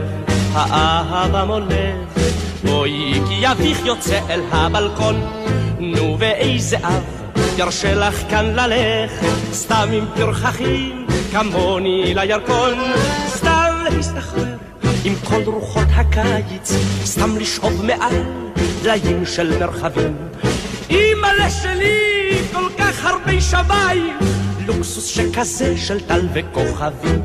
האהבה מולך, בואי כי אביך יוצא אל הבלקון, נו ואיזה אב ירשה לך כאן ללכת, סתם עם פרחחים כמוני לירקון, סתם להסתחרר עם כל רוחות הקיץ, סתם לשאוב מעל דליים של מרחבים. אימא'לה שלי, כל כך הרבה שמיים, לוקסוס שכזה של טל וכוכבים.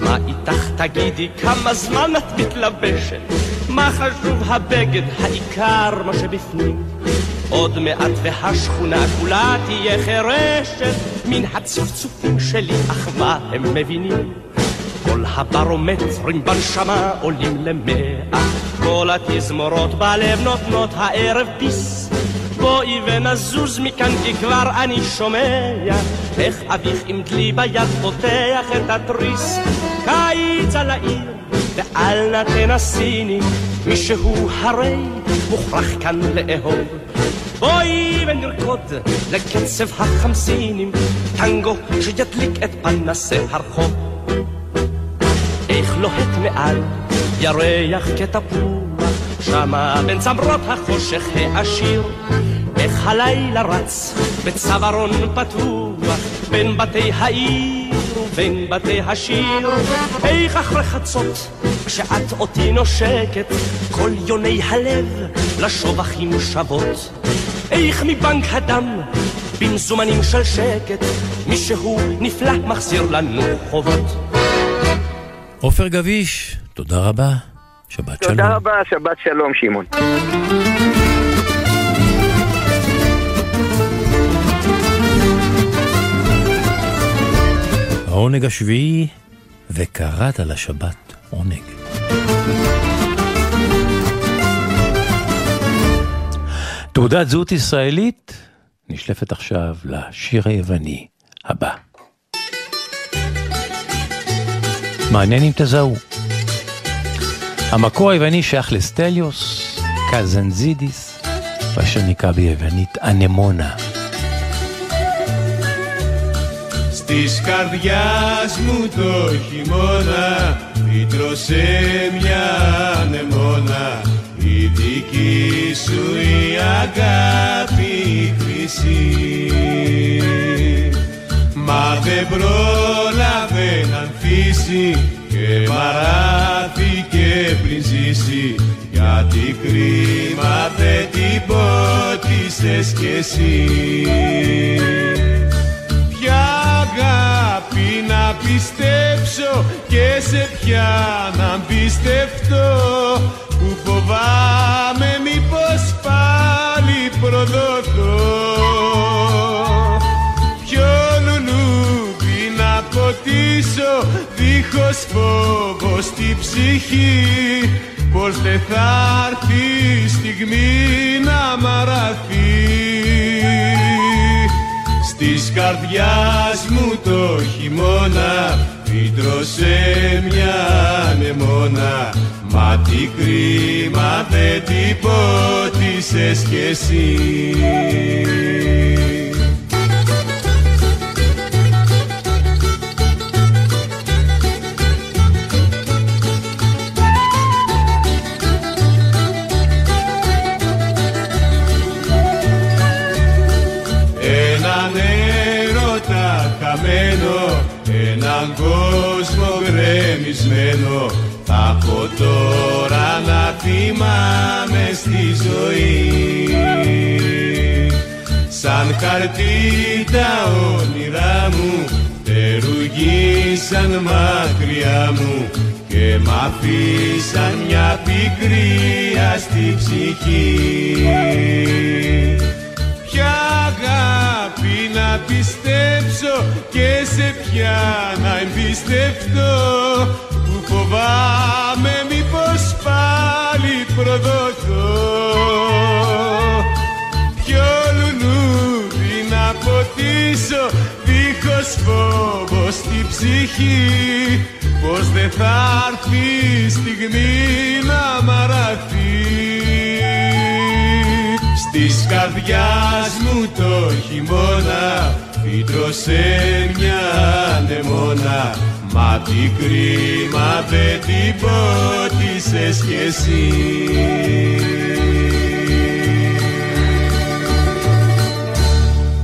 מה איתך תגידי, כמה זמן את מתלבשת? מה חשוב הבגד, העיקר מה שבפנים. עוד מעט והשכונה כולה תהיה חירשת מן הצפצופים שלי, אך מה הם מבינים? כל הברומטרים בנשמה עולים למאה, כל התזמורות בלב נותנות הערב ביס. בואי ונזוז מכאן כי כבר אני שומע איך אביך עם דלי ביד פותח את התריס. קיץ על העיר ואל נא תנסיני מישהו הרי מוכרח כאן לאהוב. בואי ונרקוד לקצב החמסינים טנגו שידליק את פנסי הרחוב לוהט מעל ירח כתפוח שמה בין צמרות החושך העשיר. איך הלילה רץ בצווארון פתוח בין בתי העיר ובין בתי השיר. איך אחרי חצות כשאת אותי נושקת כל יוני הלב לשובחים שוות. איך מבנק הדם במזומנים של שקט מישהו נפלא מחזיר לנו חובות עופר גביש, תודה רבה. שבת שלום. תודה רבה, שבת שלום, שמעון. העונג השביעי, וקראת לשבת עונג. תעודת זהות ישראלית נשלפת עכשיו לשיר היווני הבא. מעניין אם תזהו. המקור היווני שייך לסטליוס, קזנזידיס, ואשר נקרא ביוונית אנמונה. Στις καρδιάς μου το χειμώνα Φύτρωσε μια ανεμόνα Η δική σου η αγάπη η χρυσή Μα δεν πρόλαβε να ανθίσει Και μαράθηκε πριν ζήσει Γιατί κρίμα δεν την πότισες κι εσύ. Ποια αγάπη να πιστέψω και σε ποια να πιστευτώ. Που φοβάμαι μήπως πάλι προδοθώ ποτίσω δίχως φόβος στη ψυχή. Πως δεν θα έρθει η στιγμή να μ' αραθεί Της καρδιάς μου το χειμώνα Φύτρωσε μια ανεμόνα. Μα τι κρίμα δεν την πότισες κι εσύ γκρεμισμένο Θα έχω τώρα να θυμάμαι στη ζωή. Σαν χαρτί τα όνειρά μου Τερουγί αφήσαν μακριά μου και μ' αφήσαν μια πικρία στη ψυχή. Ποια αγάπη να πιστέψω και σε ποια να εμπιστευτώ. Που φοβάμαι μήπως πάλι προδοθώ Ποιο λουλούδι να ποτίσω δίχως φόβο στη ψυχή. Πως δεν θα έρθει η στιγμή να μ' αραθεί Στις καρδιάς μου το χειμώνα φύτρωσε μια ανεμόνα Μα πικρή μα δεν την πότισες κι εσύ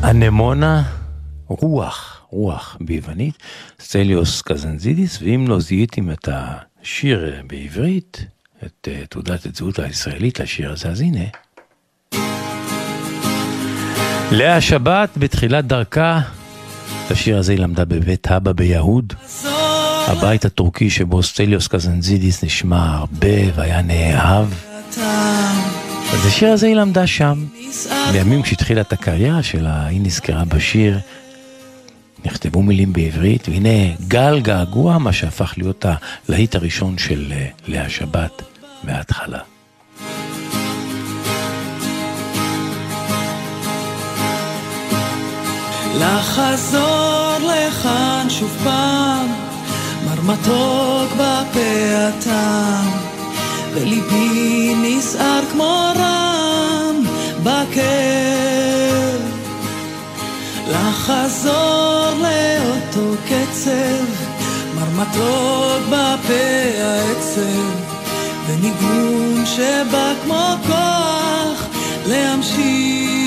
אנמונה רוח, רוח ביוונית, סטליוס קזנזידיס, ואם לא זיהיתם את השיר בעברית, את אה, תעודת הזהות הישראלית לשיר הזה, אז הנה. לאה שבת בתחילת דרכה, את השיר הזה היא למדה בבית אבא ביהוד, הבית הטורקי שבו סטליוס קזנזידיס נשמע הרבה והיה נאהב. אז השיר הזה היא למדה שם. בימים כשהתחילה את הקריירה שלה, היא נזכרה בשיר, נכתבו מילים בעברית, והנה גל געגוע, מה שהפך להיות הלהיט הראשון של אה, לאה שבת מההתחלה. לחזור לכאן שוב פעם, מרמתוק בפה הטעם, וליבי נסער כמו רם בכאב. לחזור לאותו קצב, מרמתוק בפה העצב, וניגון שבא כמו כוח להמשיך.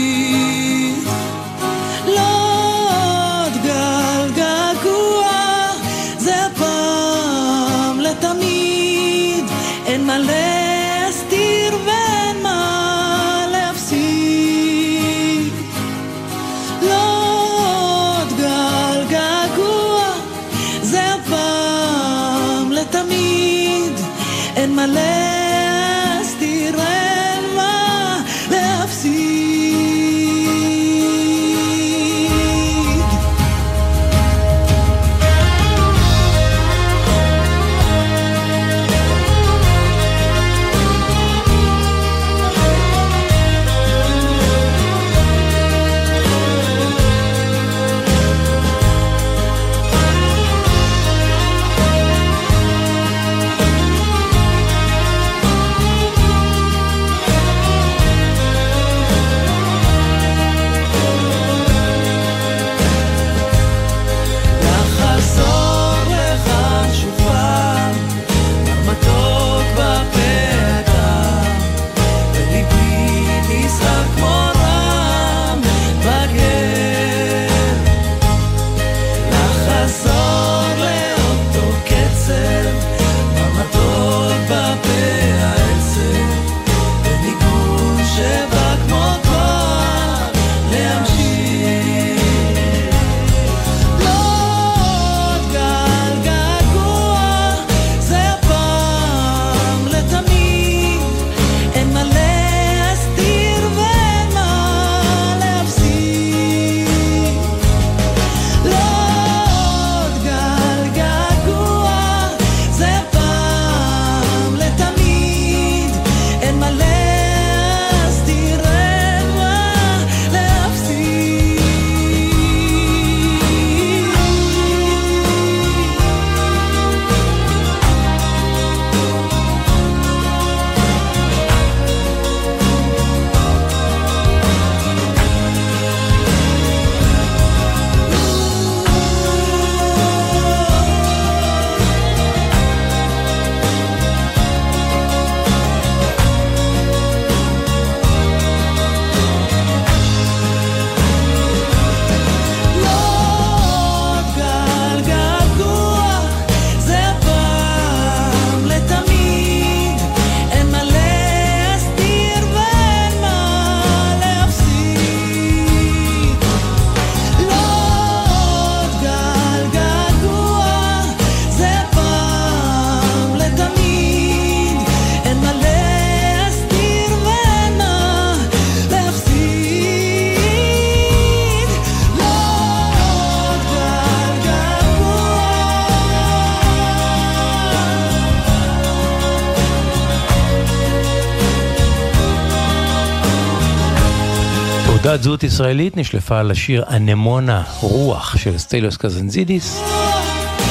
תעודת זהות ישראלית נשלפה על השיר אנמונה רוח של סטיילוס קזנזידיס,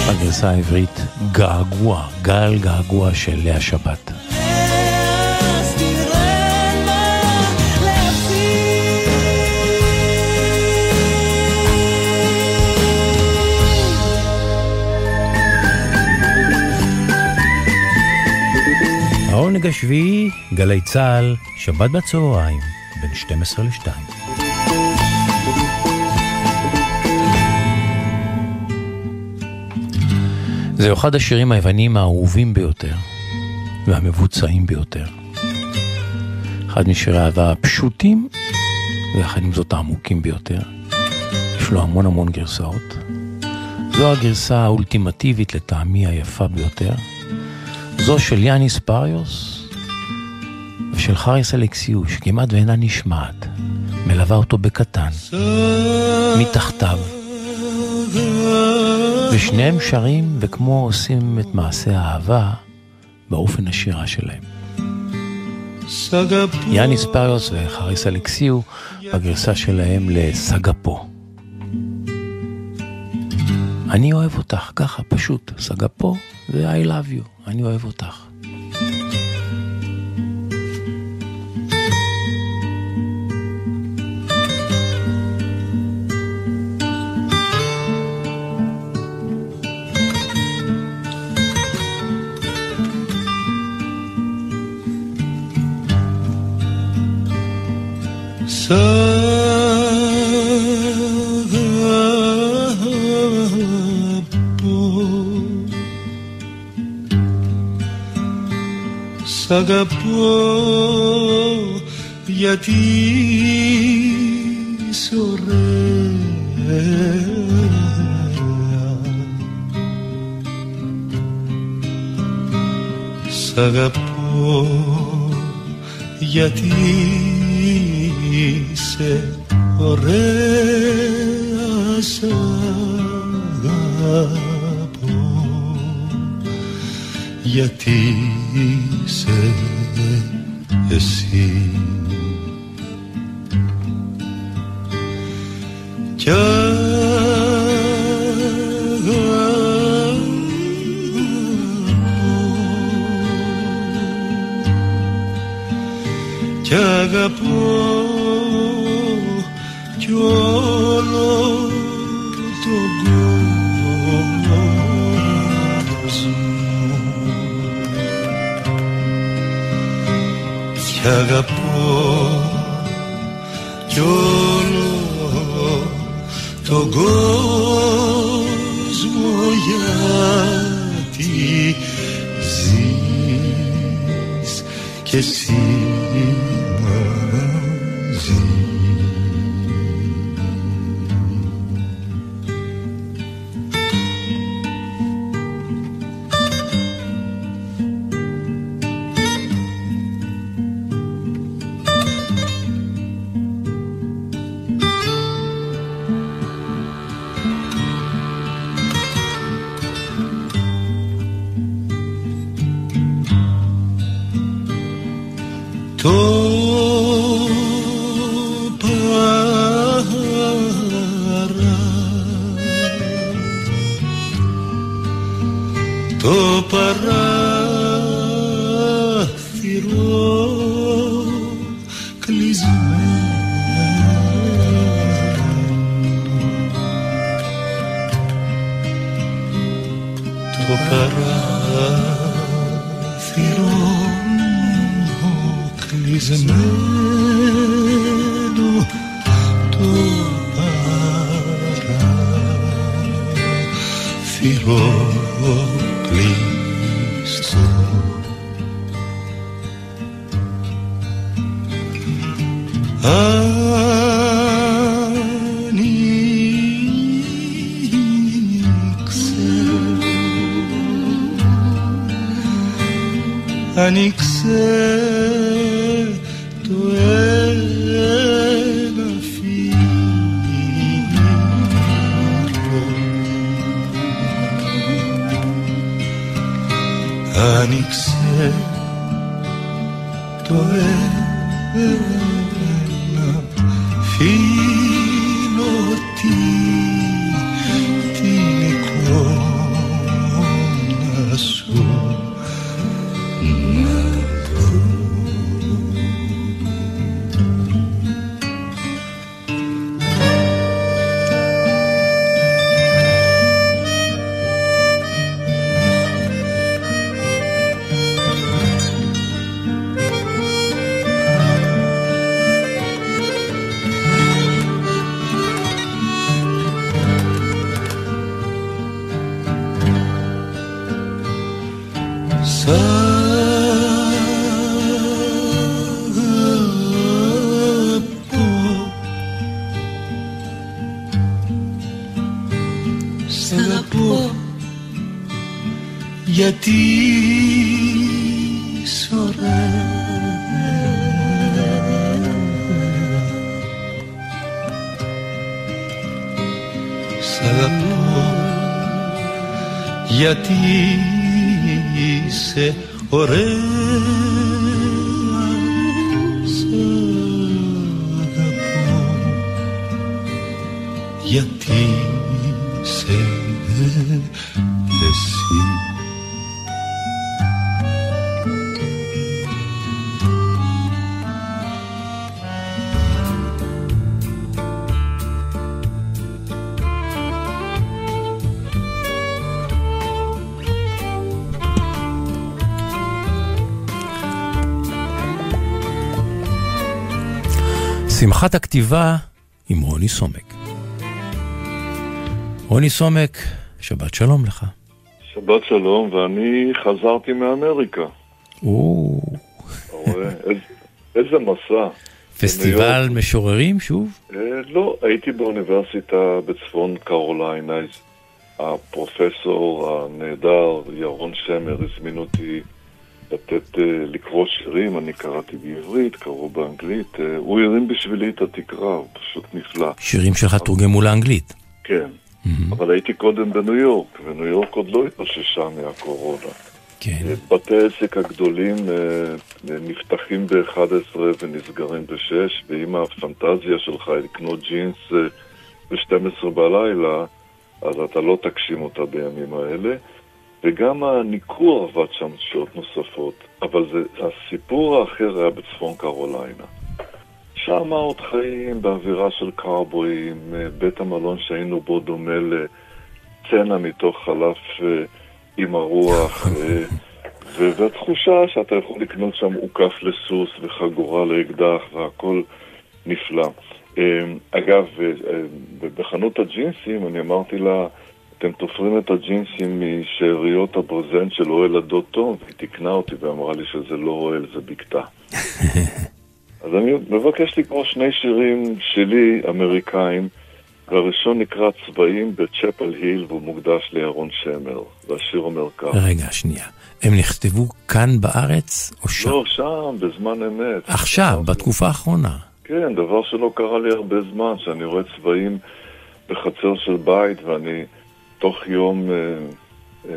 בגרסה העברית געגוע, גל געגוע של לאה שבת. העונג השביעי, גלי צה"ל, שבת בצהריים, בין 12 ל-2. זהו אחד השירים היווניים האהובים ביותר והמבוצעים ביותר. אחד משירי האהבה הפשוטים ויחד עם זאת העמוקים ביותר. יש לו המון המון גרסאות. זו הגרסה האולטימטיבית לטעמי היפה ביותר. זו של יאניס פריוס ושל חריס אלכסיו, שכמעט ואינה נשמעת, מלווה אותו בקטן, מתחתיו. ושניהם שרים וכמו עושים את מעשה האהבה באופן השירה שלהם. יאניס פריוס וחריס אלכסיו בגרסה שלהם לסגפו. אני אוהב אותך, ככה, פשוט, סגפו ו-I love you, אני אוהב אותך. Σ' αγαπώ γιατί είσαι ωραία. Σ' αγαπώ γιατί είσαι ωραία Σ' αγαπώ γιατί είσαι εσύ. Κι αγαπώ κι αγαπώ αγαπώ κι όλο τον κόσμο γιατί ζεις κι εσύ γιατί είσαι ωραία שמחת הכתיבה עם רוני סומק. רוני סומק, שבת שלום לך. שבת שלום, ואני חזרתי מאמריקה. או? איזה- איזה מסע. פסטיבל משוררים שוב? אה, לא, הייתי באוניברסיטה בצפון קרוליינה. הפרופסור הנהדר ירון שמר הזמין אותי לתת, אה, לקרוא שירים, אני קראתי בעברית, קראו באנגלית. אה, הוא הרים בשבילי את התקרה, הוא פשוט נפלא. שירים שלך תורגמו לאנגלית. כן. אבל הייתי קודם בניו יורק, וניו יורק עוד לא התאוששה מהקורונה. כן. בתי העסק הגדולים אה, נפתחים ב-11 ונסגרים ב-6, ואם הפנטזיה שלך היא לקנות ג'ינס אה, ב-12 בלילה, אז אתה לא תגשים אותה בימים האלה. וגם הניכור עבד שם שעות נוספות, אבל זה, הסיפור האחר היה בצפון קרוליינה. שם עוד חיים באווירה של קאובויים, אה, בית המלון שהיינו בו דומה לצנע מתוך חלף אה, עם הרוח, אה, והתחושה שאתה יכול לקנות שם עוקף לסוס וחגורה לאקדח והכל נפלא. אגב, בחנות הג'ינסים אני אמרתי לה, אתם תופרים את הג'ינסים משאריות הברזנט של אוהל הדוד תום, והיא תיקנה אותי ואמרה לי שזה לא אוהל, זה בקתה. אז אני מבקש לקרוא שני שירים שלי, אמריקאים, והראשון נקרא צבעים בצ'פל היל והוא מוקדש לירון שמר, והשיר אומר כך. רגע, שנייה. הם נכתבו כאן בארץ או שם? לא, שם, בזמן אמת. עכשיו, בתקופה האחרונה. כן, דבר שלא קרה לי הרבה זמן, שאני רואה צבעים בחצר של בית ואני תוך יום אה, אה,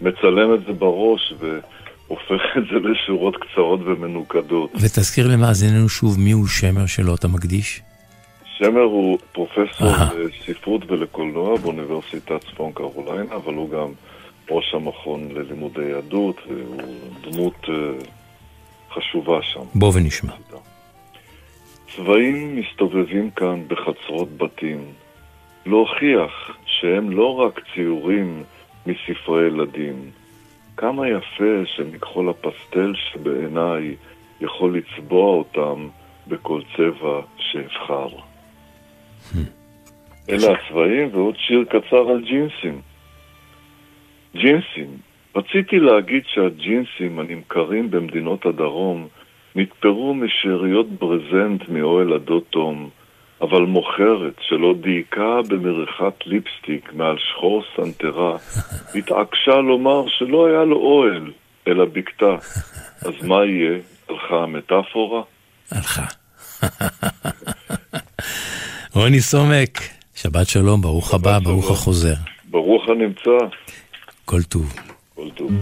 מצלם את זה בראש והופך את זה לשורות קצרות ומנוקדות. ותזכיר למאזיננו שוב מיהו שמר שלו אתה מקדיש? שמר הוא פרופסור לספרות ולקולנוע באוניברסיטת צפון קרוליינה, אבל הוא גם ראש המכון ללימודי יהדות, והוא דמות אה, חשובה שם. בוא ונשמע. צבעים מסתובבים כאן בחצרות בתים, להוכיח שהם לא רק ציורים מספרי ילדים. כמה יפה שמכחול הפסטל שבעיניי יכול לצבוע אותם בכל צבע שאבחר. אלה הצבעים ועוד שיר קצר על ג'ינסים. ג'ינסים. רציתי להגיד שהג'ינסים הנמכרים במדינות הדרום נתפרו משאריות ברזנט מאוהל הדוד תום, אבל מוכרת שלא דייקה במריחת ליפסטיק מעל שחור סנטרה, התעקשה לומר שלא היה לו אוהל, אלא בקתה. אז מה יהיה? הלכה המטאפורה? הלכה. רוני סומק, שבת שלום, ברוך הבא, ברוך החוזר. ברוך הנמצא. כל טוב. כל טוב.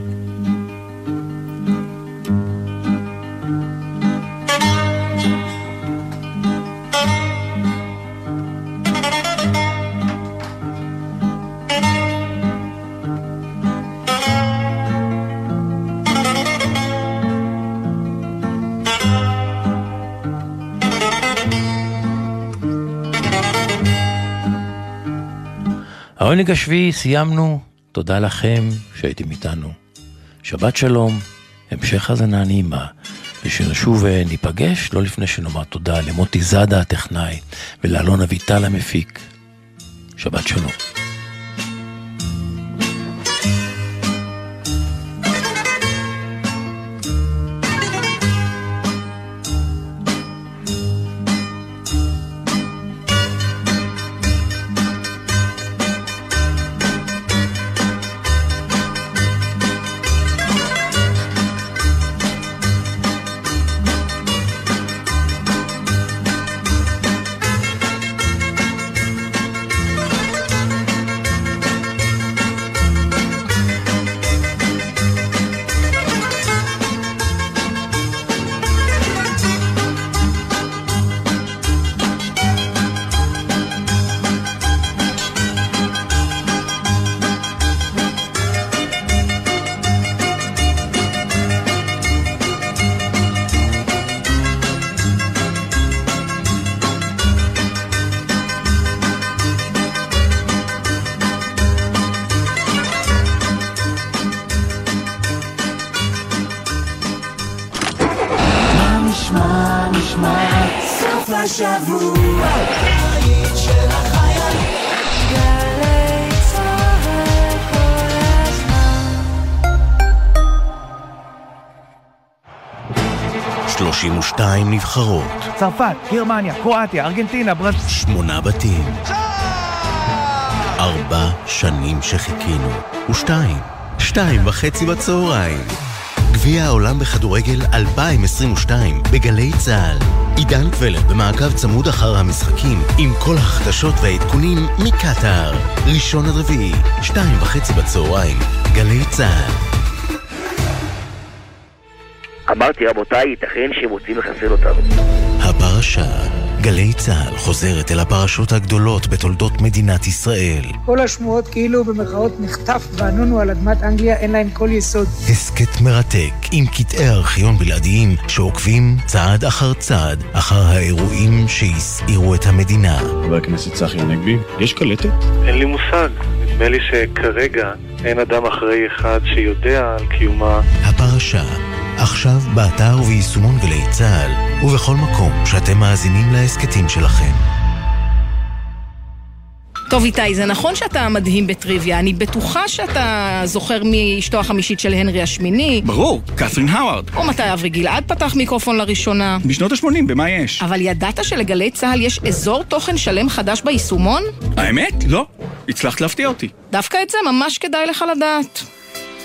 בעונג השביעי סיימנו, תודה לכם שהייתם איתנו. שבת שלום, המשך האזנה נעימה, ושנשוב וניפגש לא לפני שנאמר תודה למוטי זאדה הטכנאי ולאלון אביטל המפיק. שבת שלום. 32 נבחרות, צרפת, גרמניה, קרואטיה, ארגנטינה, ברזיל. שמונה בתים. ארבע שנים שחיכינו, ושתיים, שתיים וחצי בצהריים. גביע העולם בכדורגל 2022 בגלי צה"ל. עידן קבלר במעקב צמוד אחר המשחקים עם כל החדשות והעדכונים מקטאר. ראשון עד רביעי, שתיים וחצי בצהריים, גלי צה"ל. אמרתי, רבותיי, ייתכן שהם רוצים לחסל אותנו. הפרשה, גלי צה"ל חוזרת אל הפרשות הגדולות בתולדות מדינת ישראל. כל השמועות כאילו במרכאות נחטף וענונו על אדמת אנגליה אין להן כל יסוד. הסכת מרתק עם קטעי ארכיון בלעדיים שעוקבים צעד אחר צעד אחר האירועים שהסעירו את המדינה. חבר הכנסת צחי הנגבי, יש קלטת? אין לי מושג. נדמה לי שכרגע אין אדם אחראי אחד שיודע על קיומה. הפרשה, עכשיו באתר וביישומון גלי צה"ל, ובכל מקום שאתם מאזינים להסכתים שלכם. טוב איתי, זה נכון שאתה מדהים בטריוויה, אני בטוחה שאתה זוכר מי אשתו החמישית של הנרי השמיני. ברור, קת'רין האווארד. או מתי אברי גלעד פתח מיקרופון לראשונה. בשנות ה-80, במה יש? אבל ידעת שלגלי צה"ל יש אזור תוכן שלם חדש ביישומון? האמת? לא. הצלחת להפתיע אותי. דווקא את זה ממש כדאי לך לדעת.